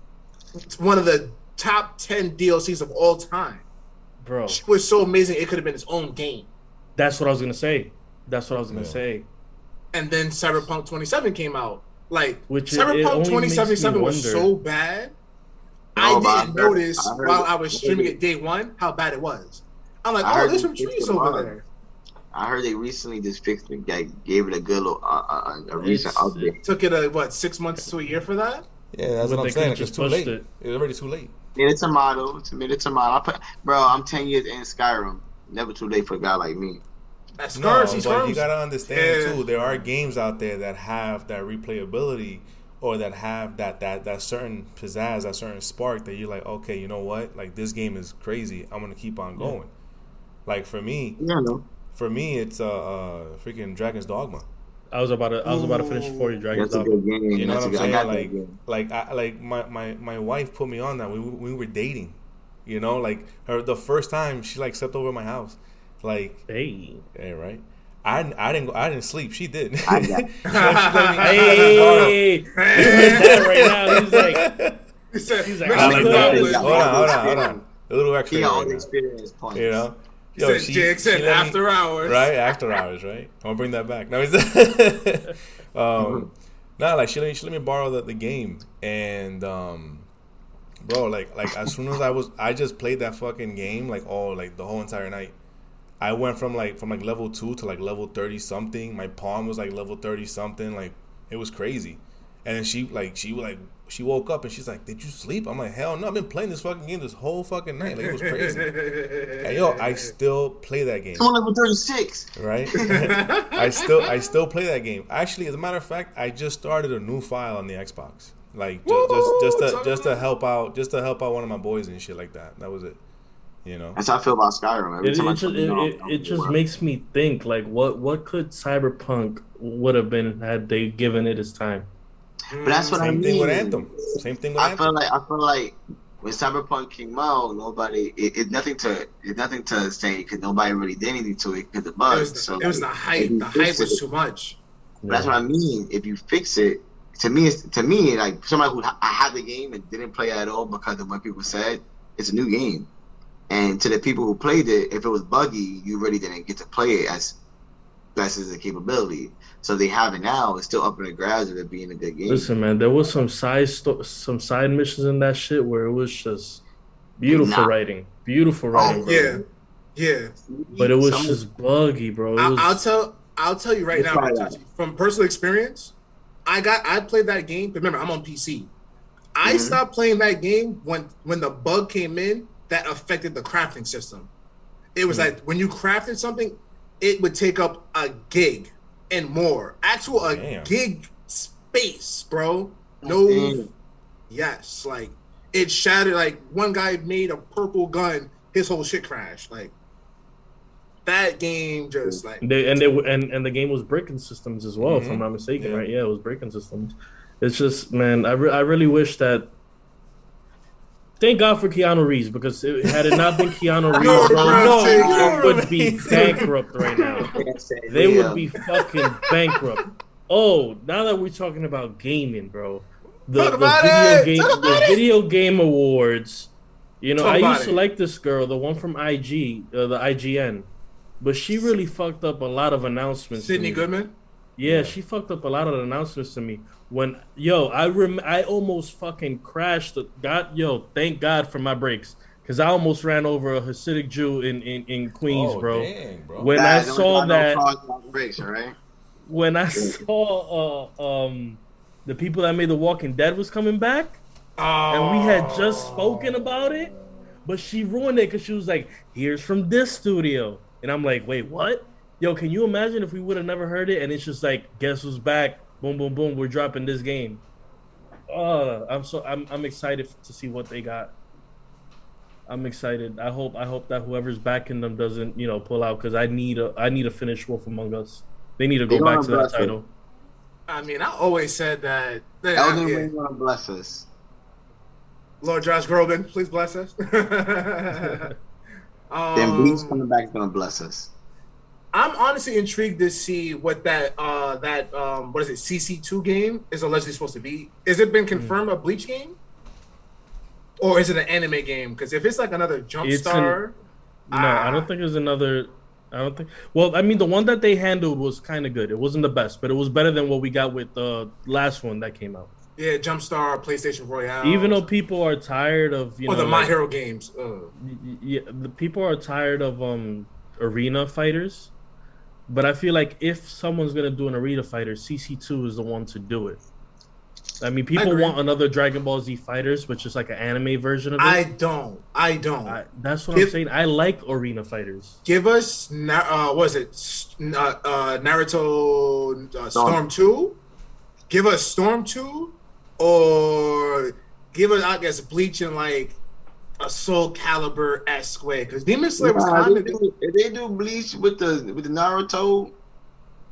It's one of the top ten DLCs of all time.
Bro,
It was so amazing it could have been its own game.
that's what I was gonna say. That's what I was gonna
Yeah.
say.
And then Cyberpunk 27 came out. Like
Which it- it
Cyberpunk
only
2077 was so bad.
No,
I didn't
heard-
notice
I heard-
while I was streaming
it-
it day one how bad it was. I'm like,
I
oh, there's some trees over
bug.
there.
I heard they recently just fixed it, like, gave it a good little, uh, uh, a recent
It's-
update.
Took it a what six months to a year for that?
Yeah, that's
But
what
they
I'm saying. It's
just
too
pushed
late.
it.
It's already too late.
Tomato, tomato, tomato, tomato. I put, bro, I'm 10 years in Skyrim. Never too late for a guy like me.
That's
No,
Skirms,
but
Skirms.
you gotta understand
Yeah.
too. There are games out there that have that replayability, or that have that that that certain pizzazz, that certain spark that you're like, okay, you know what? Like this game is crazy. I'm gonna keep on going. Like for me,
Yeah, no.
For me, it's uh, uh freaking Dragon's Dogma.
I was about to I was about to finish for you, Dragon's
That's a
Dogma.
good game.
You know
That's
what I'm
good, I
saying? Like, like, I, like my, my my wife put me on that. We we were dating. You know, like her the first time she like slept over my house. Like,
Hey.
hey, right. I, I didn't go, I didn't sleep. She did.
I got-
let me-
Hey, right now. He's like,
He said,
He's like, I
the
like
gauntlet."
hold on, hold on, hold on. A little extra.
He got all
right
the experience points.
you know.
He said, Jake said
let me-
after hours.
right after hours, right? I'll bring that back. No, he's um, nah, like she let me, she let me borrow the, the game, and um, bro, like like as soon as I was, I just played that fucking game like all like the whole entire night. I went from like from like level two to like level thirty something. My pawn was like level thirty something. Like it was crazy. And then she like she like she woke up and she's like, "Did you sleep?" I'm like, "Hell no! I've been playing this fucking game this whole fucking night. Like it was crazy." and yo, I still play that game
Come on, level 36.
right? I still I still play that game. Actually, as a matter of fact, I just started a new file on the Xbox. Like just just, just to just to help out just to help out one of my boys and shit like that. That was it. You know.
That's how I feel about Skyrim. Every
it,
time I
it just it,
on,
it, it just
like,
makes me think like what what could Cyberpunk would have been had they given it its time.
Mm, but that's what I mean.
Same
mean.
thing with Anthem. Same thing with
I
Anthem.
feel like I feel like when Cyberpunk came out, nobody it, it nothing to it's nothing to say because nobody really did anything to it because the
It
bugs.
was, the,
so
it was the hype. The hype
fix
was
it-
too much.
That's what I mean. If you fix it, to me, it's, to me, like somebody who I had the game and didn't play it at all because of what people said, it's a new game. And to the people who played it, if it was buggy, you really didn't get to play it as best as the capability. So they have it now. It's still up in the grabs of it being a good game.
Listen, man, there was some side sto- some side missions in that shit where it was just beautiful
Nah.
writing, beautiful writing, bro.
Yeah, yeah.
But it was
Some-
just buggy, bro. It
I'll,
was,
I'll tell. I'll tell you right
Let's
now,
try
from personal experience. I got. I played that game. Remember, I'm on PC. I
Mhm.
stopped playing that game when when the bug came in that affected the crafting system. It was
Hmm.
like when you crafted something, it would take up a gig and more. Actual a
Damn.
gig space, bro. No.
Damn.
Yes, like it shattered. Like one guy made a purple gun. His whole shit crashed. Like that game just like
They, and they and and the game was breaking systems as well, if I'm
Mhm.
not mistaken,
Yeah.
right? Yeah, it was breaking systems. It's just, man, I re- I really wish that Thank God for Keanu Reeves because it, had it not been Keanu Reeves,
You're
bro,
romantic.
they would be bankrupt right now. They would be fucking bankrupt. Oh, now that we're talking about gaming, bro, the,
Talk
the video
it!
game,
Talk
the
about it!
video game awards. You know,
Talk
I used to
it.
like this girl, the one from IG, uh, the IGN, but she really fucked up a lot of announcements. to
Sydnee
me.
Goodman.
Yeah, she fucked up a lot of the announcements to me. When yo, I rem- I almost fucking crashed. God, yo, thank God for my brakes, because I almost ran over a Hasidic Jew in in, in Queens,
oh,
bro.
Dang, bro.
When I saw that,
breaks, all right?
when I saw uh, um the people that made The Walking Dead was coming back,
Oh.
and we had just spoken about it, but she ruined it because she was like, "Here's from this studio," and I'm like, "Wait, what?" Yo, can you imagine if we would have never heard it and it's just like, "Guess who's back?" Boom, boom, boom. We're dropping this game. Oh, I'm so I'm I'm excited to see what they got. I'm excited. I hope I hope that whoever's backing them doesn't you know pull out because I need a I need a finish Wolf Among Us. They need to go back
gonna
that
bless it.
title.
I mean, I always said that. that
Elden
yeah.
Ring gonna bless us.
Lord Josh Groban, please bless us.
Then Bleach
um,
coming back is gonna bless us.
I'm honestly intrigued to see what that uh that um what is it CC2 game is allegedly supposed to be. Is it been
Hmm.
confirmed a Bleach game, or is it an anime game? Because if it's like another Jump
It's an-
Star,
No, I
Ah.
don't think it's another. I don't think. Well, I mean, the one that they handled was kind of good. It wasn't the best, but it was better than what we got with the last one that came out.
yeah, Jump Star, PlayStation Royale,
Even though people are tired of you
or
know,
the My Hero games. Ugh.
yeah, the people are tired of um arena fighters, but I feel like if someone's gonna do an arena fighter, CC two is the one to do it. I mean, people
agree.
want another Dragon Ball Z fighters, which is like an anime version of it.
I don't. I don't.
I- that's what
Give-
I'm saying. I like arena fighters.
Give us, Na- uh, what is it? Uh, uh, Naruto uh,
Storm.
Storm Two. Give us Storm Two, or give us, I guess, Bleach and like a Soul Calibur esque way. Because Demon Slayer was
Nah,
kind
they
of.
do- if they do Bleach with the with the Naruto,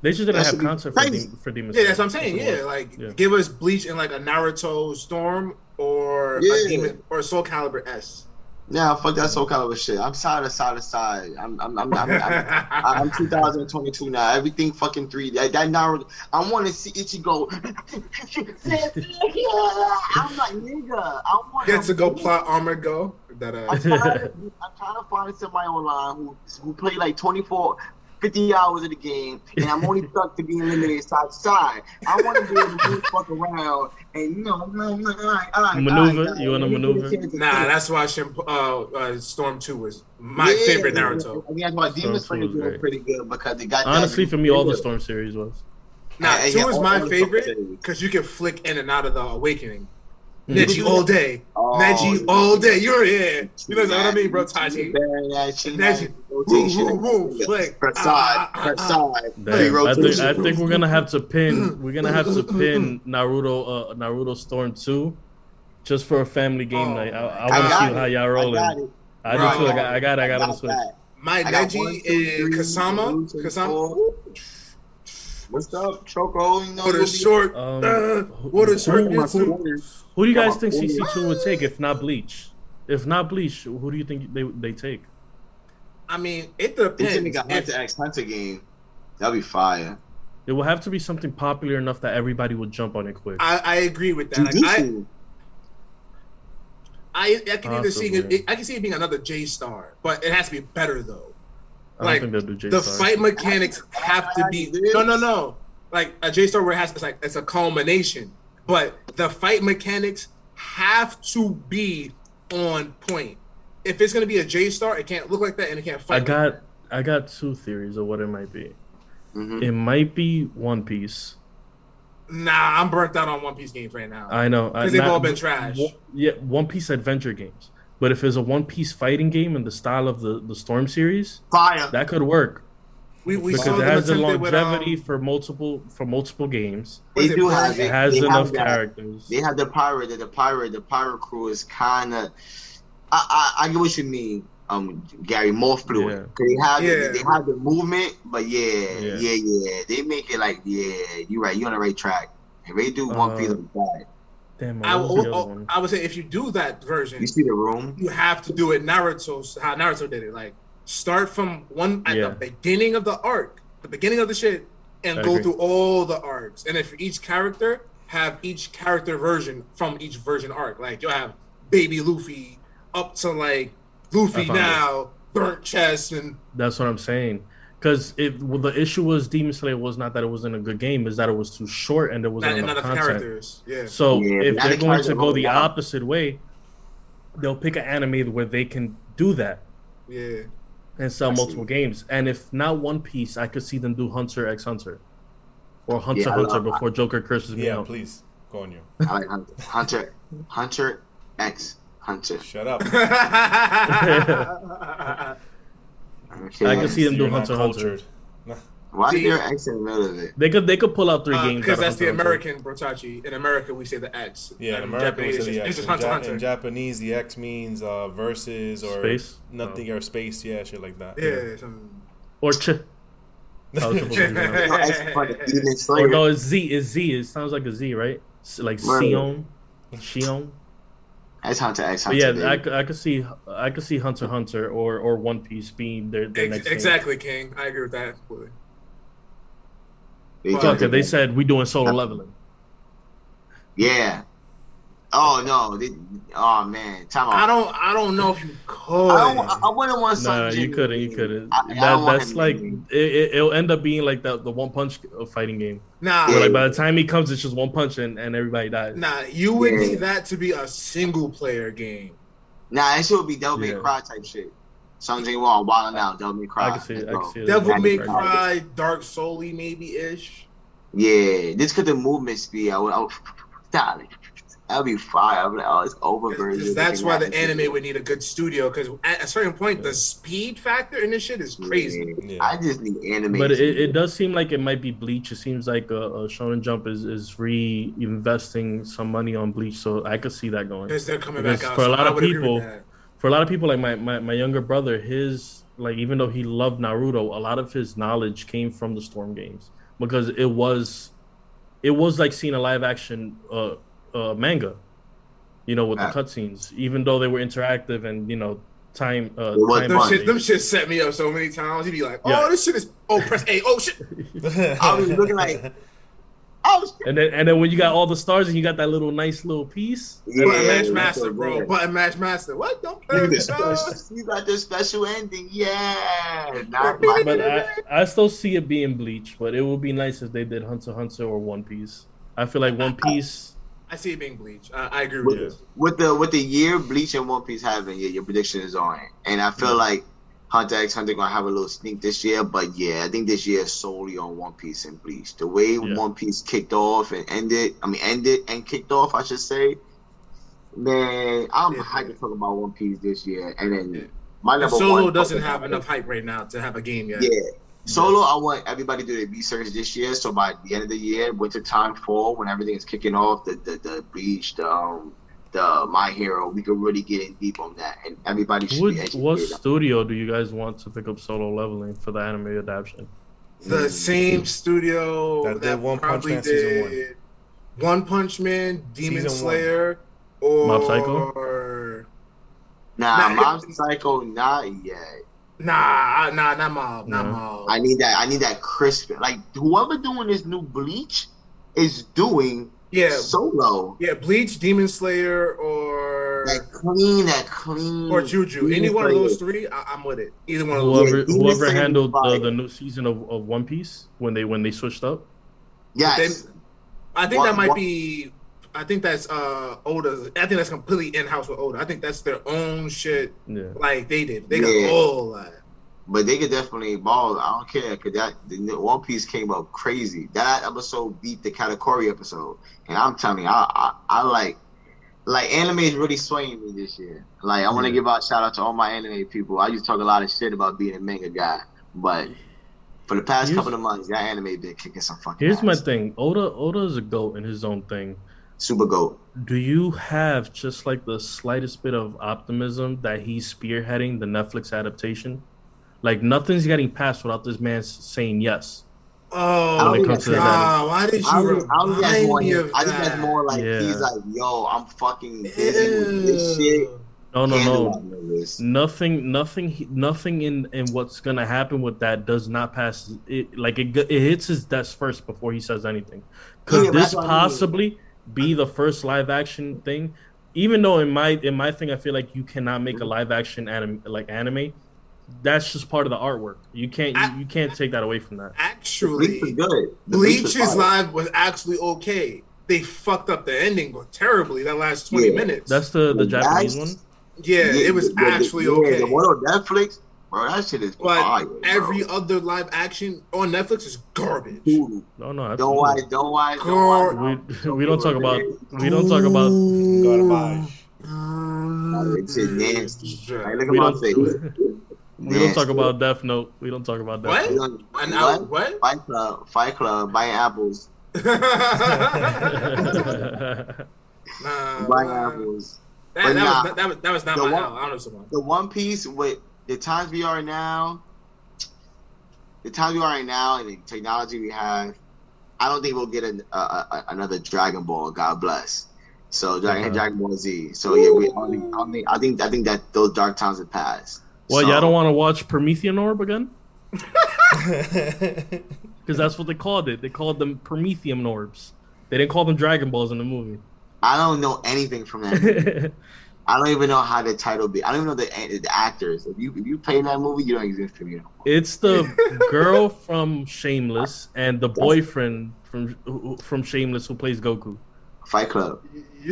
They just didn't
That
have
should
concept for,
crazy.
Dem- for Demon
Yeah, that's what I'm saying.
That's what it
Yeah,
was.
like
Yeah.
give us Bleach in like a Naruto Storm or
Yeah.
a Demon or Soul Calibur S.
nah, fuck that Soul Calibur shit. I'm side to side to side. I'm I'm I'm I'm, I'm, I'm 2022 now. Everything fucking three. That, that Naruto. I want to see Ichigo. I'm like nigga. I want
Get to go plot armor Go. That uh,
I'm trying, to, I'm trying to find somebody online who who play like 24, 50 hours of the game, and I'm only stuck to being limited side to side. I want to be able to move fuck around and you know, no, no, all right, all right,
Maneuver?
all right,
You wanna
let me get a
maneuver?
Nah, that's why Shimp- uh, uh, Storm Two was my
Yeah,
favorite Naruto.
I mean, that's why Demon
Storm
Slayer
was
pretty good because they got
Honestly, for me, all the Storm series was.
Nah,
And- and
two
yeah,
is my favorite because you can flick in and out of the Awakening. Neji all day,
Oh,
Neji all day. You're here. You know what I mean, bro? Tachi.
Bury that shit,
Neji.
rotation.
Woo, woo, woo, flick.
Per
Ah,
side,
ah,
per
ah,
side.
Damn, I think
rotation.
I think we're gonna have to pin. We're gonna have to pin Naruto. Uh, Naruto Storm Two, just for a family game
Oh,
night. I, I
I
want to
got
see
it.
how y'all
I
rolling.
got it.
I, do
Right.
too. I got. I got. I got on the switch.
that.
My
I got
Neji
one, two,
and
three,
Kasama.
Evolution
Kasama.
Four. What's up, Choco? You know,
What a short.
Um,
uh, what a short.
My
Who do you guys think. CC two would take if not Bleach? If not Bleach, who do you think they they take?
I mean, it depends. If-
Hunter X Hunter game. That'd be fire.
It will have to be something popular enough that everybody would jump on it quick.
I, I agree with that. Like, I, I, I can either see it, I can see it being another J Star, but it has to be better though.
I
like,
think they'll do J
the fight mechanics have to be no no no like a J Star where it has it's like it's a culmination, but the fight mechanics have to be on point. If it's gonna be a J Star, it can't look like that and it can't fight.
I got
that.
I got two theories of what it might be.
Mhm.
It might be One Piece.
nah. I'm burnt out on One Piece games right now.
I know
because they've
not-
all been trash.
One- Yeah, One Piece adventure games. But if it's a One Piece fighting game in the style of the the Storm series,
Fire.
that could work
We we
because
saw
it has the
attempt it with,
longevity
um,
for multiple for multiple games.
They
it,
do have
It has
they
enough
have
characters.
They have the pirate. The, the pirate. The pirate crew is kind of. I, I I get what you mean, um, Gary. More fluid.
Yeah.
'Cause They have
Yeah.
the, they have the movement, but yeah,
Yeah.
yeah, yeah, They make it like yeah. You're right. You're on the right track. If they do one
Uh,
piece of that,
Damn,
I,
what was the
I,
other oh, one?
I would say if you do that version,
You see the room?
you have to do it Naruto how Naruto did it. Like start from one at
Yeah.
the beginning of the arc, the beginning of the shit, and
I
go
agree.
through all the arcs. And if each character have each character version from each version arc. Like you'll have baby Luffy up to like Luffy
I found it.
now, burnt chest, and
That's what I'm saying. Because it well, the issue was Demon Slayer was not that it wasn't a good game, is that it was too short and there wasn't
not
enough
enough
content.
characters. Yeah.
So
Yeah,
if they're
the
going to go the
going down.
opposite way, they'll pick an anime where they can do that
Yeah.
and sell
I see.
multiple games. And if not One Piece, I could see them do Hunter x Hunter or Hunter
Yeah,
Hunter
love-
before Joker curses me
Yeah,
out.
please go on you.
I like Hunter. Hunter, Hunter X Hunter.
Shut up.
Okay.
I can see them
You're
do
not
Hunter Hunter.
Why
See-
is there X in the middle of it?
They could they could pull out three games
Because
out of
Uh, that's the
Hunter x
American Brotachi. In America, we say the X.
Yeah, in
And
America we say the X.
It's just
In,
Hunter
Ja-
Hunter.
in Japanese, the X means uh, versus or
Space?
nothing or space. Yeah, shit like that.
yeah. some-
Or Ch. I was supposed to do that.
No X for the Demon
Or no, it's Z. It's Z. It sounds like a Z, right? Like
Right.
Sion, Shion.
That's Hunter X
But yeah, I, could- I could see I could see Hunter Hunter or or One Piece being their, their
Ex-
next thing.
exactly, King. I agree with that. fully.
They
Fuck
talked
they said we doing solo leveling.
Yeah. Oh no. They, oh man. Time out.
I don't. I don't know if you could.
I, don't, I wouldn't want
Nah,
something.
you couldn't. You couldn't.
I- I
That,
don't
that's like it, it, it'll end up being like the the one punch fighting game.
nah.
Where like by the time he comes, it's just one punch and, and everybody dies.
Nah, you would
Yeah.
need that to be a single player game.
Nah, it should be Devil May
Yeah.
Cry type shit. Something wrong, wilding out, Devil May Cry.
I can see it. I can see it.
Devil
Yeah,
May. Cry, Dark Soul maybe ish.
Yeah, this could the movement speed. I would, I would stop it. That'd be fire. I'm like, oh, it's over, version.
That's why the anime would need a good studio because at a certain point,
Yeah.
the speed factor in this shit is crazy.
Yeah.
I just need anime.
But it, it does seem like it might be Bleach. It seems like uh, uh, Shonen Jump is is re-investing some money on Bleach, so I could see that going.
Because they're coming
Because
back out.
for a lot
I
of
would agree with
people- For a lot of people, like my, my my younger brother, his like even though he loved Naruto, a lot of his knowledge came from the Storm games because it was it was like seeing a live action uh, uh manga, you know, with
Yeah.
the cutscenes, even though they were interactive and you know time uh
It was
time
Them
fun.
shit, them shit set me up so many times. You'd be like, "Oh,
Yeah.
this shit is oh press A, oh shit."
I was looking like, oh, shit.
and then and then when you got all the stars and you got that little nice little piece.
Yeah,
Button match master,
so
bro. Button match master. What? Don't play
You
with
got the
dog.
special- you got the special ending, yeah. Not
But I, I still see it being Bleach, but it would be nice if they did Hunter Hunter or One Piece. I feel like One Piece.
I see it being bleach. Uh, I agree with
with,
you.
with the with the year Bleach and One Piece having, yeah, your prediction is on it. And I feel like Hunter x Hunter gonna have a little sneak this year, but yeah, I think this year is solely on One Piece and Bleach. The way
Yeah.
One Piece kicked off and ended, I mean ended and kicked off, I should say. Man, I'm
Yeah.
hyped to talk about One Piece this year, and then
Yeah.
my
And
number
Solo
one
doesn't have enough hype right now to have a game yet.
Yeah. Solo, I want everybody to do their research this year. So by the end of the year, winter time, fall, when everything is kicking off, the the, the Bleach, the um, the My Hero, we could really get in deep on that, and everybody should
What,
be educated.
what studio do you guys want to pick up solo leveling for the anime adaptation?
The same studio
That
that,
did One Punch
probably
Man season one.
did One Punch Man, Demon
Season one.
Slayer, or
Mob Psycho?
Nah,
Nah,
Mob Psycho, not yet.
Nah, nah, not Mob, not
No.
Mob.
I need that. I need that crisp. Like whoever doing this new Bleach is doing
yeah,
Solo.
yeah, Bleach, Demon Slayer, or
That clean, that clean.
or Juju.
Demon
Any one of those three, I, I'm with it. Either one of those.
Whoever
Demon
whoever handled the, the new season of, of One Piece when they when they switched up.
Yes.
Then- I think
One-
that might
one-
be. I think that's uh Oda. I think that's completely in house with Oda. I think that's their own shit,
Yeah.
like they did. They
Yeah.
got all that.
But they could definitely ball. I don't care because that the One Piece came up crazy. That episode beat the Katakuri episode, and I'm telling you, I I, I like like anime is really swaying me this year. Like I want to
Yeah.
give out shout out to all my anime people. I used to talk a lot of shit about being a manga guy, but for the past
Here's-
couple of months, that anime been kicking some fucking.
Here's my thing. Oda Oda is a goat in his own thing.
Super goat.
Do you have just like the slightest bit of optimism that he's spearheading the Netflix adaptation? Like nothing's getting passed without this man saying yes.
Oh,
When it comes to.
God, why did you
I think, I think that's
remind
more.
of
I think that's more like
Yeah.
he's like, yo, I'm fucking busy this shit.
No, no, no.
all of this.
Nothing, nothing, nothing in in what's gonna happen with that does not pass. It like it, go- it hits his desk first before he says anything. Could
Yeah,
this
possibly? I mean.
Possibly be the first live action thing? Even though in my in my thing, I feel like you cannot make a live action anime like anime. That's just part of the artwork. You can't you, you can't take that away from that.
Bleach is
Actually.
The Bleach is
Bleach's live was actually okay. They fucked up the ending terribly that last 20
Yeah.
minutes.
That's the the
The
Japanese
guys-
one.
yeah, it was
the- the-
actually
yeah,
okay.
The one on Netflix, bro, that shit is
But
fire. bro.
every other live action on Netflix is garbage.
Dude,
No, no,
don't
absolutely.
watch, don't watch, don't
Girl.
watch.
We, we don't talk about we don't talk about
Garbage.
It's shit nasty. Like, look at
we
my
don't
face.
we don't talk about Death Note. We don't talk about Death
What?
Note.
And
what?
I, what?
Fight Club, Fight Club, buying apples,
nah,
buying
nah.
apples.
That, that,
nah.
was, that was that was not
The
my
one-
L. I don't know someone.
The One Piece with the times we are now, the times we are right now, and the technology we have, I don't think we'll get an, a, a, another Dragon Ball. God bless. So Dragon,
Okay.
Dragon Ball Z. So yeah, we. I, don't think, I, don't think, I think I think that those dark times have passed.
Well,
so,
y'all don't want to watch Promethean Orb again? Because that's what they called it. They called them Promethean Orbs. They didn't call them Dragon Balls in the movie.
I don't know anything from that. movie. I don't even know how the title be. I don't even know the the actors. If you if you play in that movie, you don't exist to me.
it's the girl from Shameless and the boyfriend from from Shameless who plays Goku.
Fight Club.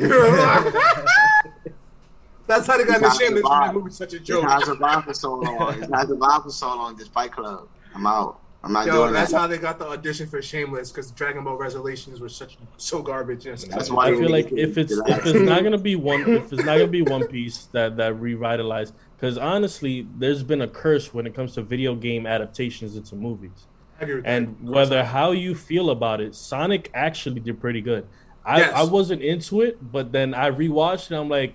That's how they got
You
the shameless from
survive.
that movie. Such a
It's
joke.
not survived for so long. It's not survived for so long. Just Fight Club. I'm out. I'm not
Yo,
doing
that's
that.
how they got the audition for Shameless because Dragon Ball Resolutions were such so garbage. Yes.
That's why
I feel like if it's if it's not gonna be one if it's not gonna be One Piece that that revitalized because honestly, there's been a curse when it comes to video game adaptations into movies.
Agree
and whether how you feel about it, Sonic actually did pretty good. I,
Yes.
I wasn't into it, but then I rewatched and I'm like,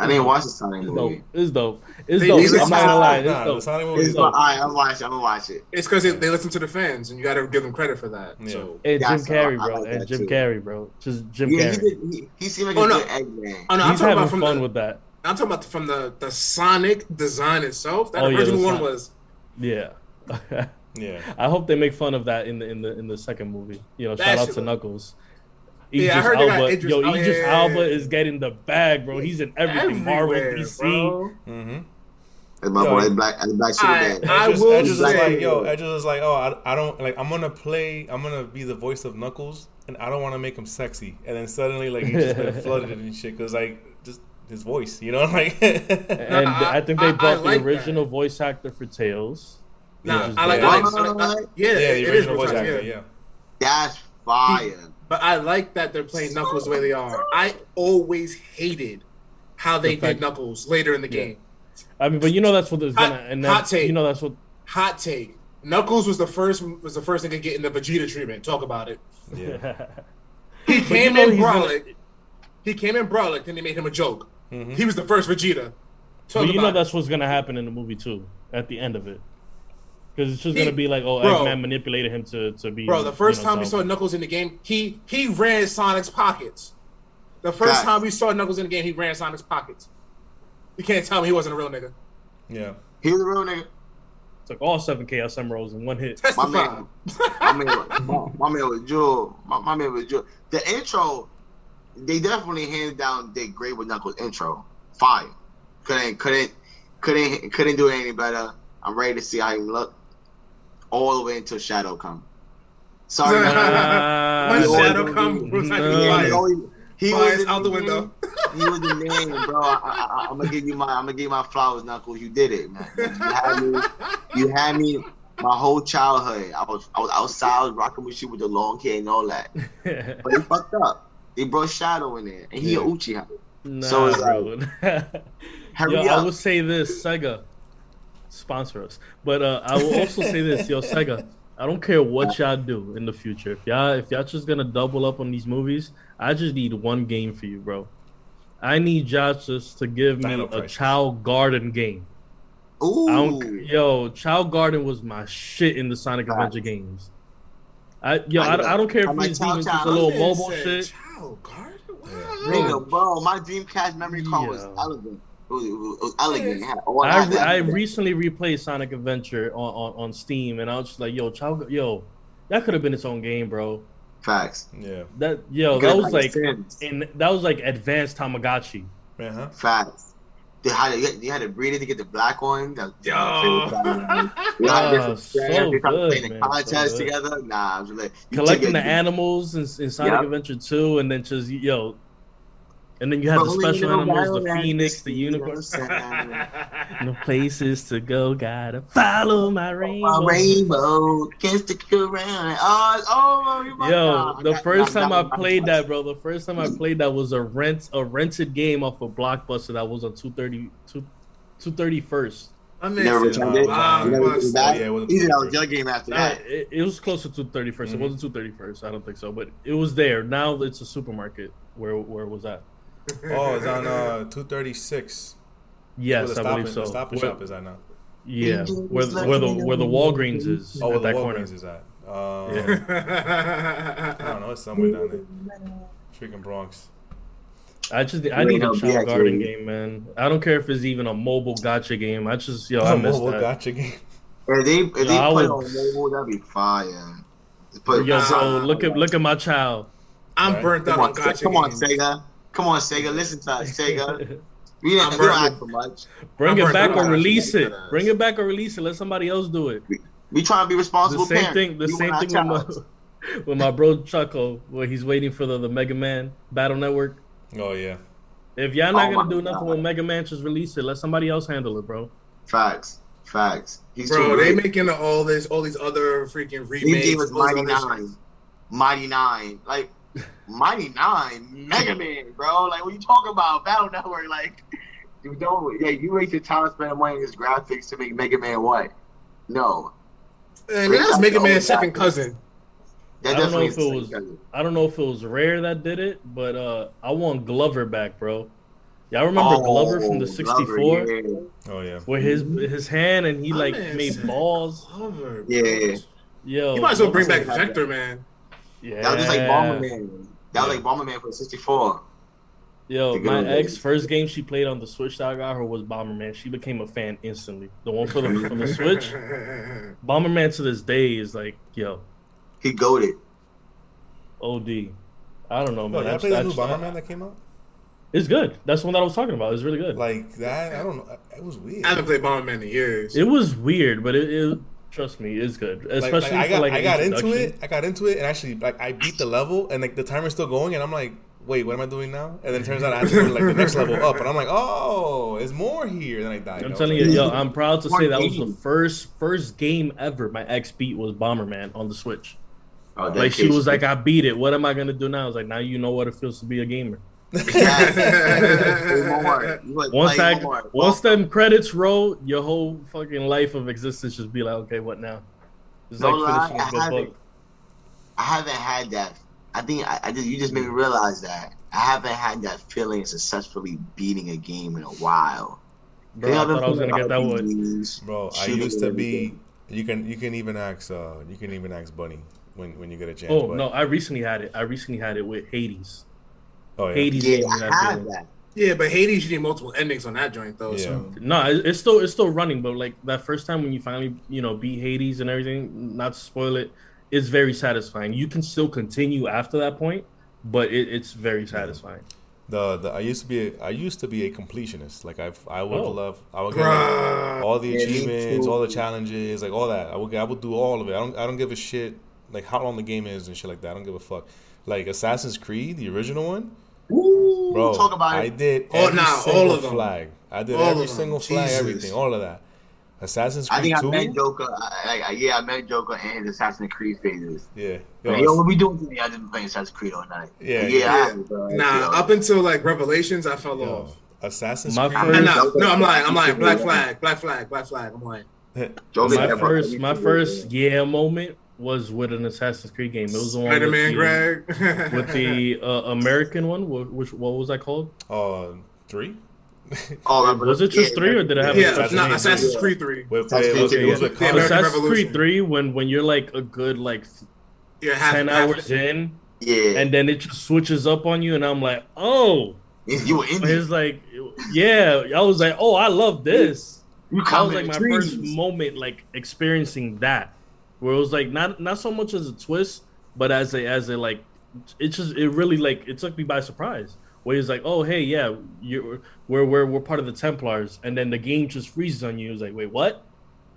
I didn't watch the Sonic
it's dope.
movie.
It's dope. It's
They-
dope.
they
I'm not gonna lie. It's
Nah, the
dope.
Sonic movie
It's
is dope.
right. I'm watching. I'm gonna watch it.
it's because they, they listen to the fans, and you got to give them credit for that.
Yeah.
So,
And Jim
That's-
Carrey, bro.
like
and Jim
too.
Carrey, bro. Just Jim
Yeah, he,
Carrey.
did, he, he seemed like
Oh,
a
no.
good Eggman.
oh, no, I'm
He's
talking
having
about from
fun
the,
with that.
I'm talking about from the the Sonic design itself. That
Oh,
original
the
one was
Yeah.
Yeah.
I hope they make fun of that in the in the in the second movie. You know,
That
shout out
shit
to
was-
Knuckles.
Yeah, I heard they got
Elba,
Idris-
yo,
oh,
Idris
yeah, yeah,
Elba
yeah.
is getting the bag, bro. He's in everything. Marvel,
everywhere,
DC.
bro.
Mm-hmm.
That's my
Yo,
boy,
he-
Black, that's Black
I-
Superman.
I
Edges,
will
Edges is
say-
like, yo, Edges is like, oh, I, I don't like. I'm gonna play. I'm gonna be the voice of Knuckles, and I don't want to make him sexy. And then suddenly, like, he's just been flooded and shit because, like, just his voice, you know, like.
And
I-
I, think they
I
brought
like
the original voice actor for Tails.
Nah, I like,
dope.
I like, I like, I like- yeah,
yeah, the original voice actor.
yeah.
Yeah.
That's fire.
But I like that they're playing Knuckles the way they are. I always hated how they
The fact-
did Knuckles later in the
Yeah.
game.
I mean, but you know that's what is
Hot-
gonna and
hot take.
you know that's what.
Hot take: Knuckles was the first was the first thing to get in the Vegeta treatment. Talk about it.
Yeah.
He came
you know
in
he's gonna-
Brolic. He came in Brolic, then they made him a joke.
Mhm.
He was the first Vegeta. Talk
But you know
it.
that's what's gonna happen in the movie too. At the end of it, because it's just
He-
gonna be like, oh,
Bro.
Eggman manipulated him to to be.
Bro, the first
you know,
time we saw Knuckles in the game, he he ran Sonic's pockets. The first
Facts.
time we saw Knuckles in the game, he ran Sonic's pockets. You can't tell me he wasn't a real nigga.
Yeah.
He was a real nigga.
took all seven Chaos Emeralds in one hit.
Testify.
man. My man, my, my man was Jewel. My, my man was Jewel. The intro, they definitely hands down did great with Knuckles intro. Fire. Couldn't couldn't couldn't couldn't do it any better. I'm ready to see how he look. All the way until Shadow come. Sorry, man.
When
uh,
Shadow
gonna
come,
be-
was like,
he,
fire.
always- he was
out the
man.
window.
He was the man, bro. I, I, I, I'm gonna give you my I'm gonna give you my flowers, Knuckles. You did it, man. You had me. You had me. My whole childhood, I was I was outside, I was rocking with you with the long hair and all that. But they fucked up. They brought Shadow in there, and he
Yeah.
a Uchiha.
nah,
So it's
bro.
Hurry
Yo, I will say this, Sega, sponsor us. But uh, I will also say this, yo, Sega. I don't care what y'all do in the future. If y'all if y'all just gonna double up on these movies, I just need one game for you, bro. I need y'all just to give me
Dino
a
Crisis.
Chao Garden game. I don't, yo, Chao Garden was my shit in the Sonic
Facts.
Adventure games. I yo, I, I don't care
I'm
if
like,
he's
Chao
even just a little
Man
mobile
said,
shit.
Chao guard? What?
Nigga, bro, my Dreamcast memory card was
Yeah.
elegant. It was, it was, it was elegant. It had all
I,
that-
I recently replayed Sonic Adventure on, on, on Steam, and I was just like, yo, Chao, yo, that could have been its own game, bro.
Facts.
Yeah.
That yo,
You
that was like, and that was like advanced Tamagotchi.
Man, huh?
Facts. They had to, you had to breed it to get the black one. That,
Yo.
You had
Ah,
different
so
strands. They
good,
playing the
man, so good.
together. Nah, I was like,
collecting the animals in, in Sonic
Yep.
Adventure 2, and then just yo, and then you have the special animals, the phoenix, the
is
unicorn.
the
No places to go, gotta follow my rainbow.
My rainbow can't stick around. Oh, oh, my
Yo,
God.
the first time I played that, bro, the first time I played that was a rent a rented game off of Blockbuster that was on 230 two- 231st.
I
You never
miss it.
returned it?
Wow,
You never
bust.
returned?
Yeah, it wasn't
Either that
21st.
was your game after that.
it, it was close to 231st.
Mhm.
It wasn't 231st. I don't think so, but it was there. Now it's a supermarket. Where where was that?
Oh, it's on uh, 236.
Yes,
where the
I believe
stop,
so.
the stop and
Where-
shop is at now.
Yeah,
Angels
where the, where the where the. Walgreens is
Oh, where
at
the
that
Walgreens
corner.
is at. Um,
Yeah.
I don't know. It's somewhere down there. Freaking Bronx.
I just I need a
be
Chao Garden game, man. I don't care if it's even a mobile gacha game. I just yo, I miss
mobile
that.
gacha game.
If they if they
Yo, I
put it
would-
on mobile, that'd be fire. Just
Yo, bro, look at look at my child.
I'm
Right.
burnt out
Come
on
on,
gacha
come on,
games.
Sega. Come on, Sega. Listen to us, Sega. We didn't,
I'm
we don't
burnt
for much.
Bring
I'm
it back or release it. Bring it back or release it. Let somebody else do it.
We trying to be responsible.
The
responsible
same
parents.
thing. The
We
same thing
our
with my with my bro Chucko, where he's waiting for the, the Mega Man Battle Network.
Oh yeah.
If y'all not
Oh
gonna
my
do nothing
God.
with Mega Man, just release it. Let somebody else handle it, bro.
Facts, facts. He's
Bro, they
great.
making all this, all these other freaking
He
remakes.
gave us
all
Mighty Nine. Mighty Nine. Like, Mighty Nine? Mega Man, bro. Like, what you talking about? Battle Network. Like, you don't. Yeah, you waste your time spending money on these graphics to make Mega Man what? No.
And that's Mega Man's second cousin.
That
I don't know if it was-
cousin.
I don't know if it was Rare that did it, but uh I want Glover back, bro. Y'all remember Glover from the
Oh,
64?
Yeah.
Oh yeah.
Where his his hand and he like made balls.
Glover,
Yeah.
Yo,
You might as well bring back
Glover-
Vector, man.
Yeah.
That was just like Bomberman. That was
Yeah.
like Bomberman for 64.
Yo, my ex
days.
first game she played on the Switch that I got her was Bomberman. She became a fan instantly. The one for the from the Switch. Bomberman to this day is like, yo,
He goaded.
OD. I don't know, man.
y'all
I
played the new
just- I
Bomberman that came out?
It's good. That's the one that I was talking about. It's really good.
Like that? I don't know. It was weird.
I haven't played Bomberman in years.
it was weird, but it, it trust me, it's good.
Like- like,
Especially
I got
for like
I got into it. I got into it and actually like I beat the level and like the timer's still going and I'm like, wait, what am I doing now? And then it turns out I have to go to like the next level up and I'm like, oh, it's more here. Then I died.
I'm telling you, yo, I'm proud to say that was the first first game ever my ex beat was Bomberman on the Switch.
Oh,
Like she was like, I beat it. What am I gonna do now? I was like, now you know what it feels to be a gamer. Once I once them credits roll, your whole fucking life of existence just be like, okay, what now? It's
No
like
lie,
finishing
I
a
haven't.
book.
I haven't had that. I think I, I just you just made me realize that I haven't had that feeling of successfully beating a game in a while.
Bro, I thought I was gonna get that one.
one.
Bro, I used to be. You can you can even ask uh you can even ask Bunny when when you get a chance.
Oh
but-
no, I recently had it. I recently had it with Hades.
Oh yeah.
Hades
Yeah,
gave
I have that.
yeah, but Hades, you need multiple endings on that joint, though. So
No, it's still it's still running, but like that first time when you finally you know beat Hades and everything, not to spoil it, it's very satisfying. You can still continue after that point, but it, it's very satisfying.
The, the I used to be a, I used to be a completionist. Like I I would
Oh.
love I would get
Bruh.
all the achievements, all the challenges, like all that. I would I would do all of it. I don't I don't give a shit like how long the game is and shit like that. I don't give a fuck. Like Assassin's Creed, the original one,
Ooh,
bro.
talk about
I
it.
did
Oh,
every
nah, all of them.
flag. I did
All
every
of them.
single flag,
Jesus.
everything, all of that. Assassin's Creed.
I
Creed
think I met Joker. I, I, yeah, I met Joker and his Assassin's Creed phases.
yeah,
Yo,
Yo,
what we doing today? I didn't play Assassin's Creed all night.
Yeah,
yeah.
yeah.
I have.
Nah,
Yo.
up until like Revelations, I fell
yo,
off.
Assassin's
My
Creed.
And
first-
nah, no, I'm lying. I'm lying. Black flag, black flag, black flag. I'm lying.
My first my first yeah moment was with an Assassin's Creed game. It was the one
Spider
with
Man,
the,
Greg.
with the uh, American one. Which what was that called?
Uh, three.
Oh,
Was it just
yeah,
three, or did it have
yeah,
Assassin's
not Assassin's. Creed Three.
With,
Assassin's
it was,
Creed
it was
two.
with
The
Connor-
American
Assassin's
Revolution.
Creed Three when when you're like a good like
You're half,
ten
half-
hours in,
Yeah,
and then it just switches up on you, and I'm like, oh,
you were in
it's like, yeah. I was like, oh, I love this.
You
That was like my
the
first moment, like experiencing that, where it was like not not so much as a twist, but as a as a like, it just it really like it took me by surprise. Where he's like, oh hey yeah, you're we're we're we're part of the Templars, and then the game just freezes on you. It's like, wait, what?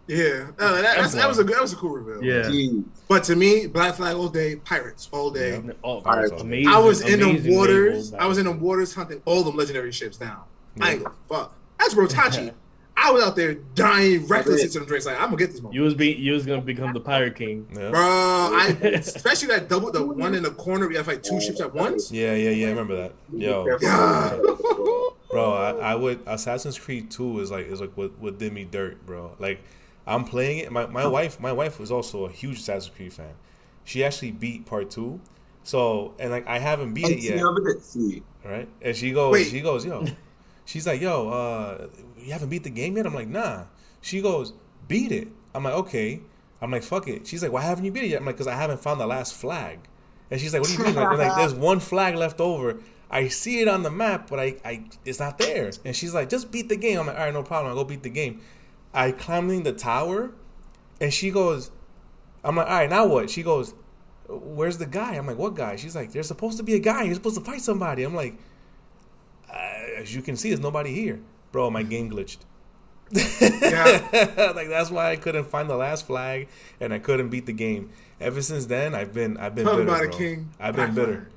Yeah, no, that, that was a good, that was a cool reveal.
Yeah.
Jeez.
But to me, Black Flag all day, pirates all day.
Yeah.
Oh,
Alright.
amazing!
I was in the waters. I was in the waters hunting all them legendary ships down. I
Yeah.
ain't gonna fuck. That's Brotachi. I was out there dying recklessly to them drinks. Like I'm gonna get this one,
You was be you was gonna become the pirate king.
Yeah.
bro. I especially that double, the one in the corner. We have like two ships at once.
yeah, yeah, yeah. I remember that. Yo,
Yeah.
bro, I, I would Assassin's Creed Two is like is like what, what did me dirt, bro. Like I'm playing it. My my wife my wife was also a huge Assassin's Creed fan. She actually beat Part Two, so and like I haven't beat
And
it yet,
look at- see,
right? And she goes,
Wait.
she goes, yo, she's like, yo, uh, you haven't beat the game yet? I'm like, nah. She goes, beat it. I'm like, okay. I'm like, fuck it. She's like, why haven't you beat it yet? I'm like, because I haven't found the last flag. And she's like, what do you mean? Like, like, there's one flag left over. I see it on the map, but I, I, it's not there. And she's like, just beat the game. I'm like, all right, no problem. I'll go beat the game. I climbed in the tower, and she goes, I'm like, all right, now what? She goes, where's the guy? I'm like, what guy? She's like, there's supposed to be a guy. You're supposed to fight somebody. I'm like, as you can see, there's nobody here, bro. My game glitched.
Yeah.
like that's why I couldn't find the last flag, and I couldn't beat the game. Ever since then, I've been I've been
Talk
bitter,
about it,
bro.
King.
I've been
Black
bitter.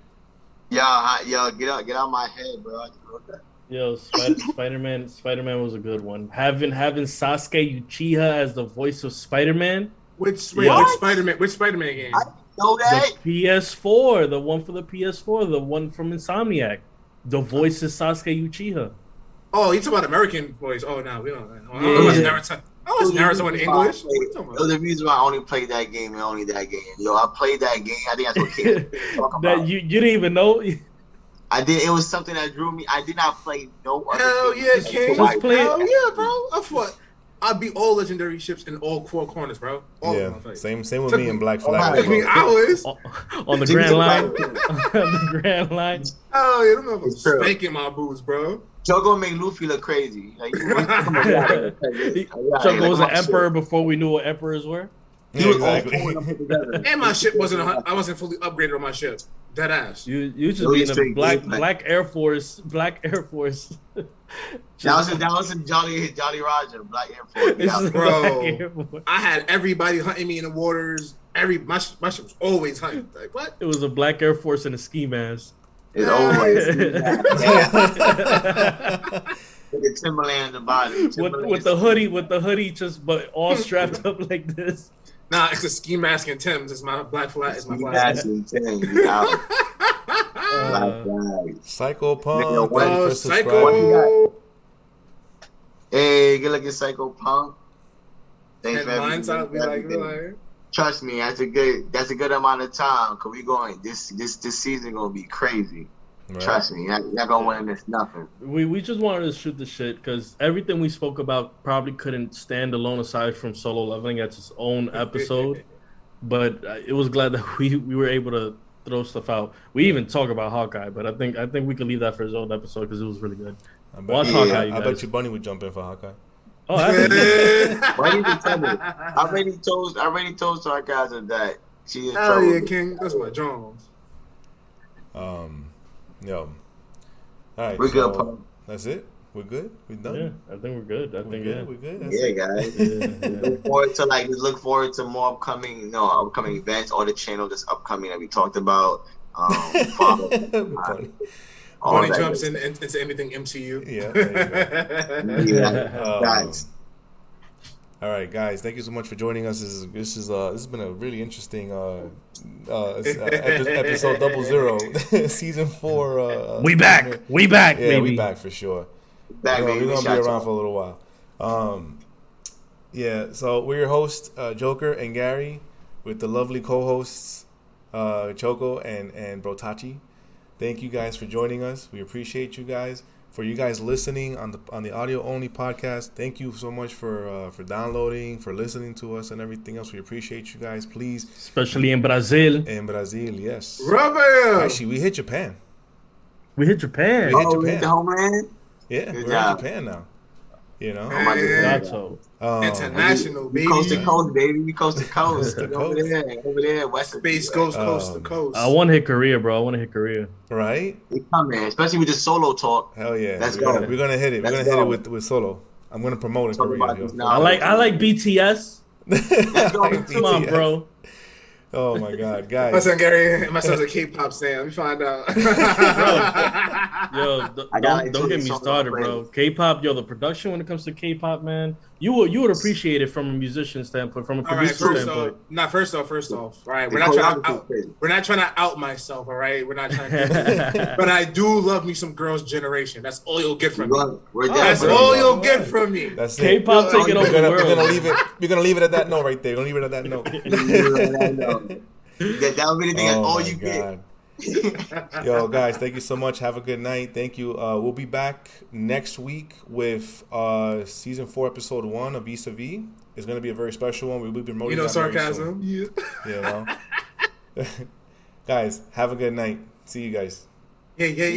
yo, I- yo, get out, get out my head, bro. I just wrote that.
Yo, Spider- Spider-Man, Spider-Man was a good one. Having having Sasuke Uchiha as the voice of Spider-Man,
Which wait,
Yeah.
which Spider-Man? Which Spider-Man game?
I know that.
the PS4, the one for the PS4, the one from Insomniac, the voice is Sasuke Uchiha.
Oh, you talking about American voice? Oh no, we don't. Oh,
Yeah.
I was Naruto. I was Naruto in English.
It
What you
was the reason why I only played that game and only that game. Yo, I played that game. I think that's what kids talk about.
that you you didn't even know.
I did. It was something that drew me. I did not play no other.
Hell
games
yeah,
until
King.
Just
I-
play-
Hell yeah, bro. I fought. I'd be all legendary ships in all four corners, bro. All
Yeah,
of them.
Same same with
Took
me in Black Flag.
my
Took me hours.
on the Grand Line. On the Grand Line.
Oh yeah, them motherfuckers
It's
spanking my boobs, bro.
Jogo make Luffy look crazy. Like, you- come on, yeah, yeah,
Chuck
like
was an emperor before we knew what emperors were.
He was
exactly.
four of them put together.
And my ship wasn't. A, hun- I wasn't fully upgraded on my ship. Dead ass.
You you just
Really
being a black black Air Force black Air Force.
That was in, that was in Jolly Jolly Roger, Black Air Force.
It's
Yeah.
Bro.
Black Air Force.
I had everybody hunting me in the waters. Every my my ship was always hunting. Like what?
It was a black Air Force and a ski mask.
It's over. Yeah. With the Timberland at the bottom.
with,
Timberland.
with the hoodie, with the hoodie just but all strapped up like this.
Nah, it's a ski mask and Tim's. It's my black flag. It's my
You
flag.
nasty thing. You out. Black.
Psycho Punk.
Nigga,
thank
Oh,
for subscribing.
psycho.
Hey, good looking Psycho Punk. Thanks
And
for
mine's
everything.
out. Be like, like,
Trust me, that's a good that's a good amount of time. Cause we going this this this season gonna be crazy.
Right.
Trust me, you're you're not gonna win this nothing.
we we just wanted to shoot the shit because everything we spoke about probably couldn't stand alone aside from solo leveling as its own episode. but uh, it was glad that we we were able to throw stuff out. We even talk about Hawkeye, but I think I think we could leave that for his own episode because it was really good.
I
Watch
bet,
Hawkeye,
I,
you
I bet you Bunny would jump in for Hawkeye.
Oh, absolutely.
Why didn't you tell me? I already told I already told sarcasm that she is
Hell
trouble.
yeah, King. That's my Jones.
Um, yo. All right,
We're
so
good, Punk.
that's it. We're good. We're done.
yeah, I think we're good. I
We're
think
good.
yeah.
We're good. That's
Yeah,
it.
guys.
Yeah, yeah.
Look forward to like look forward to more upcoming no upcoming events or the channel that's upcoming that we talked about. Um, follow,
Bunny.
all
Bunny jumps in, in into anything MCU.
Yeah, there
Yeah,
Um,
guys.
All right, guys. Thank you so much for joining us. This is this is uh this has been a really interesting uh uh, it's, uh epi- episode double zero season four. Uh,
We back. We back,
Yeah,
baby.
we back for sure.
Back,
We're,
baby.
we're gonna be around for a little while. Um, yeah. So we're your hosts, uh, Joker and Gary, with the lovely co-hosts, uh, Choco and and Brotachi. Thank you guys for joining us. We appreciate you guys. for you guys listening on the on the audio only podcast. Thank you so much for uh, for downloading, for listening to us, and everything else. We appreciate you guys. Please,
Especially in Brazil.
in Brazil, yes.
Rubber.
Actually, we hit Japan.
We hit Japan.
We hit
Oh, we
Japan.
the homeland.
Yeah,
Good
we're in. Japan now. You know,
Oh my
Yeah.
God.
Gato.
um,
International,
We
baby.
coast to coast, baby. We coast to coast.
Coast
over there, over there, west
Space goes coast
Um,
to coast.
I want to hit Korea, bro. I want to hit Korea.
right?
We come man, especially with the solo talk.
Hell yeah,
Let's
we're,
go.
Gonna, we're gonna hit it. We're gonna hit it with with solo. I'm gonna promote in
Talk
Korea. yo.
now.
I like I like BTS.
Let's go.
Like
Come on, bro.
Oh my god,
my
guys.
son Gary, my son's a K-pop fan. Let me find out.
Yo, d-
I got,
don't, don't get me started, bro. K-pop, yo, the production when it comes to K-pop, man, you would you would appreciate it from a musician standpoint, from a
all right,
producer
first
standpoint.
off, not first off, first off, all right. We're not trying to out. We're not trying to out myself, all right. We're not trying to. but I do love me some girls' generation. That's all you'll get from me.
We're, we're
Oh,
That's
bro.
all you'll get from me.
That's it.
K-pop
Yo,
taking over
We're
the
gonna, we're gonna leave it. We're gonna leave it at that note right there. We're gonna leave it at that note.
that, that'll be the thing. That's
oh
all you
god. Yo, guys, thank you so much. Have a good night. Thank you. Uh, we'll be back next week with uh, season four, episode one of Vis a Vis. It's going to be a very special one. We'll be promoting
You know
that very
sarcasm. Yeah.
soon, You know, guys, have a good night. See you guys.
Yeah, yeah,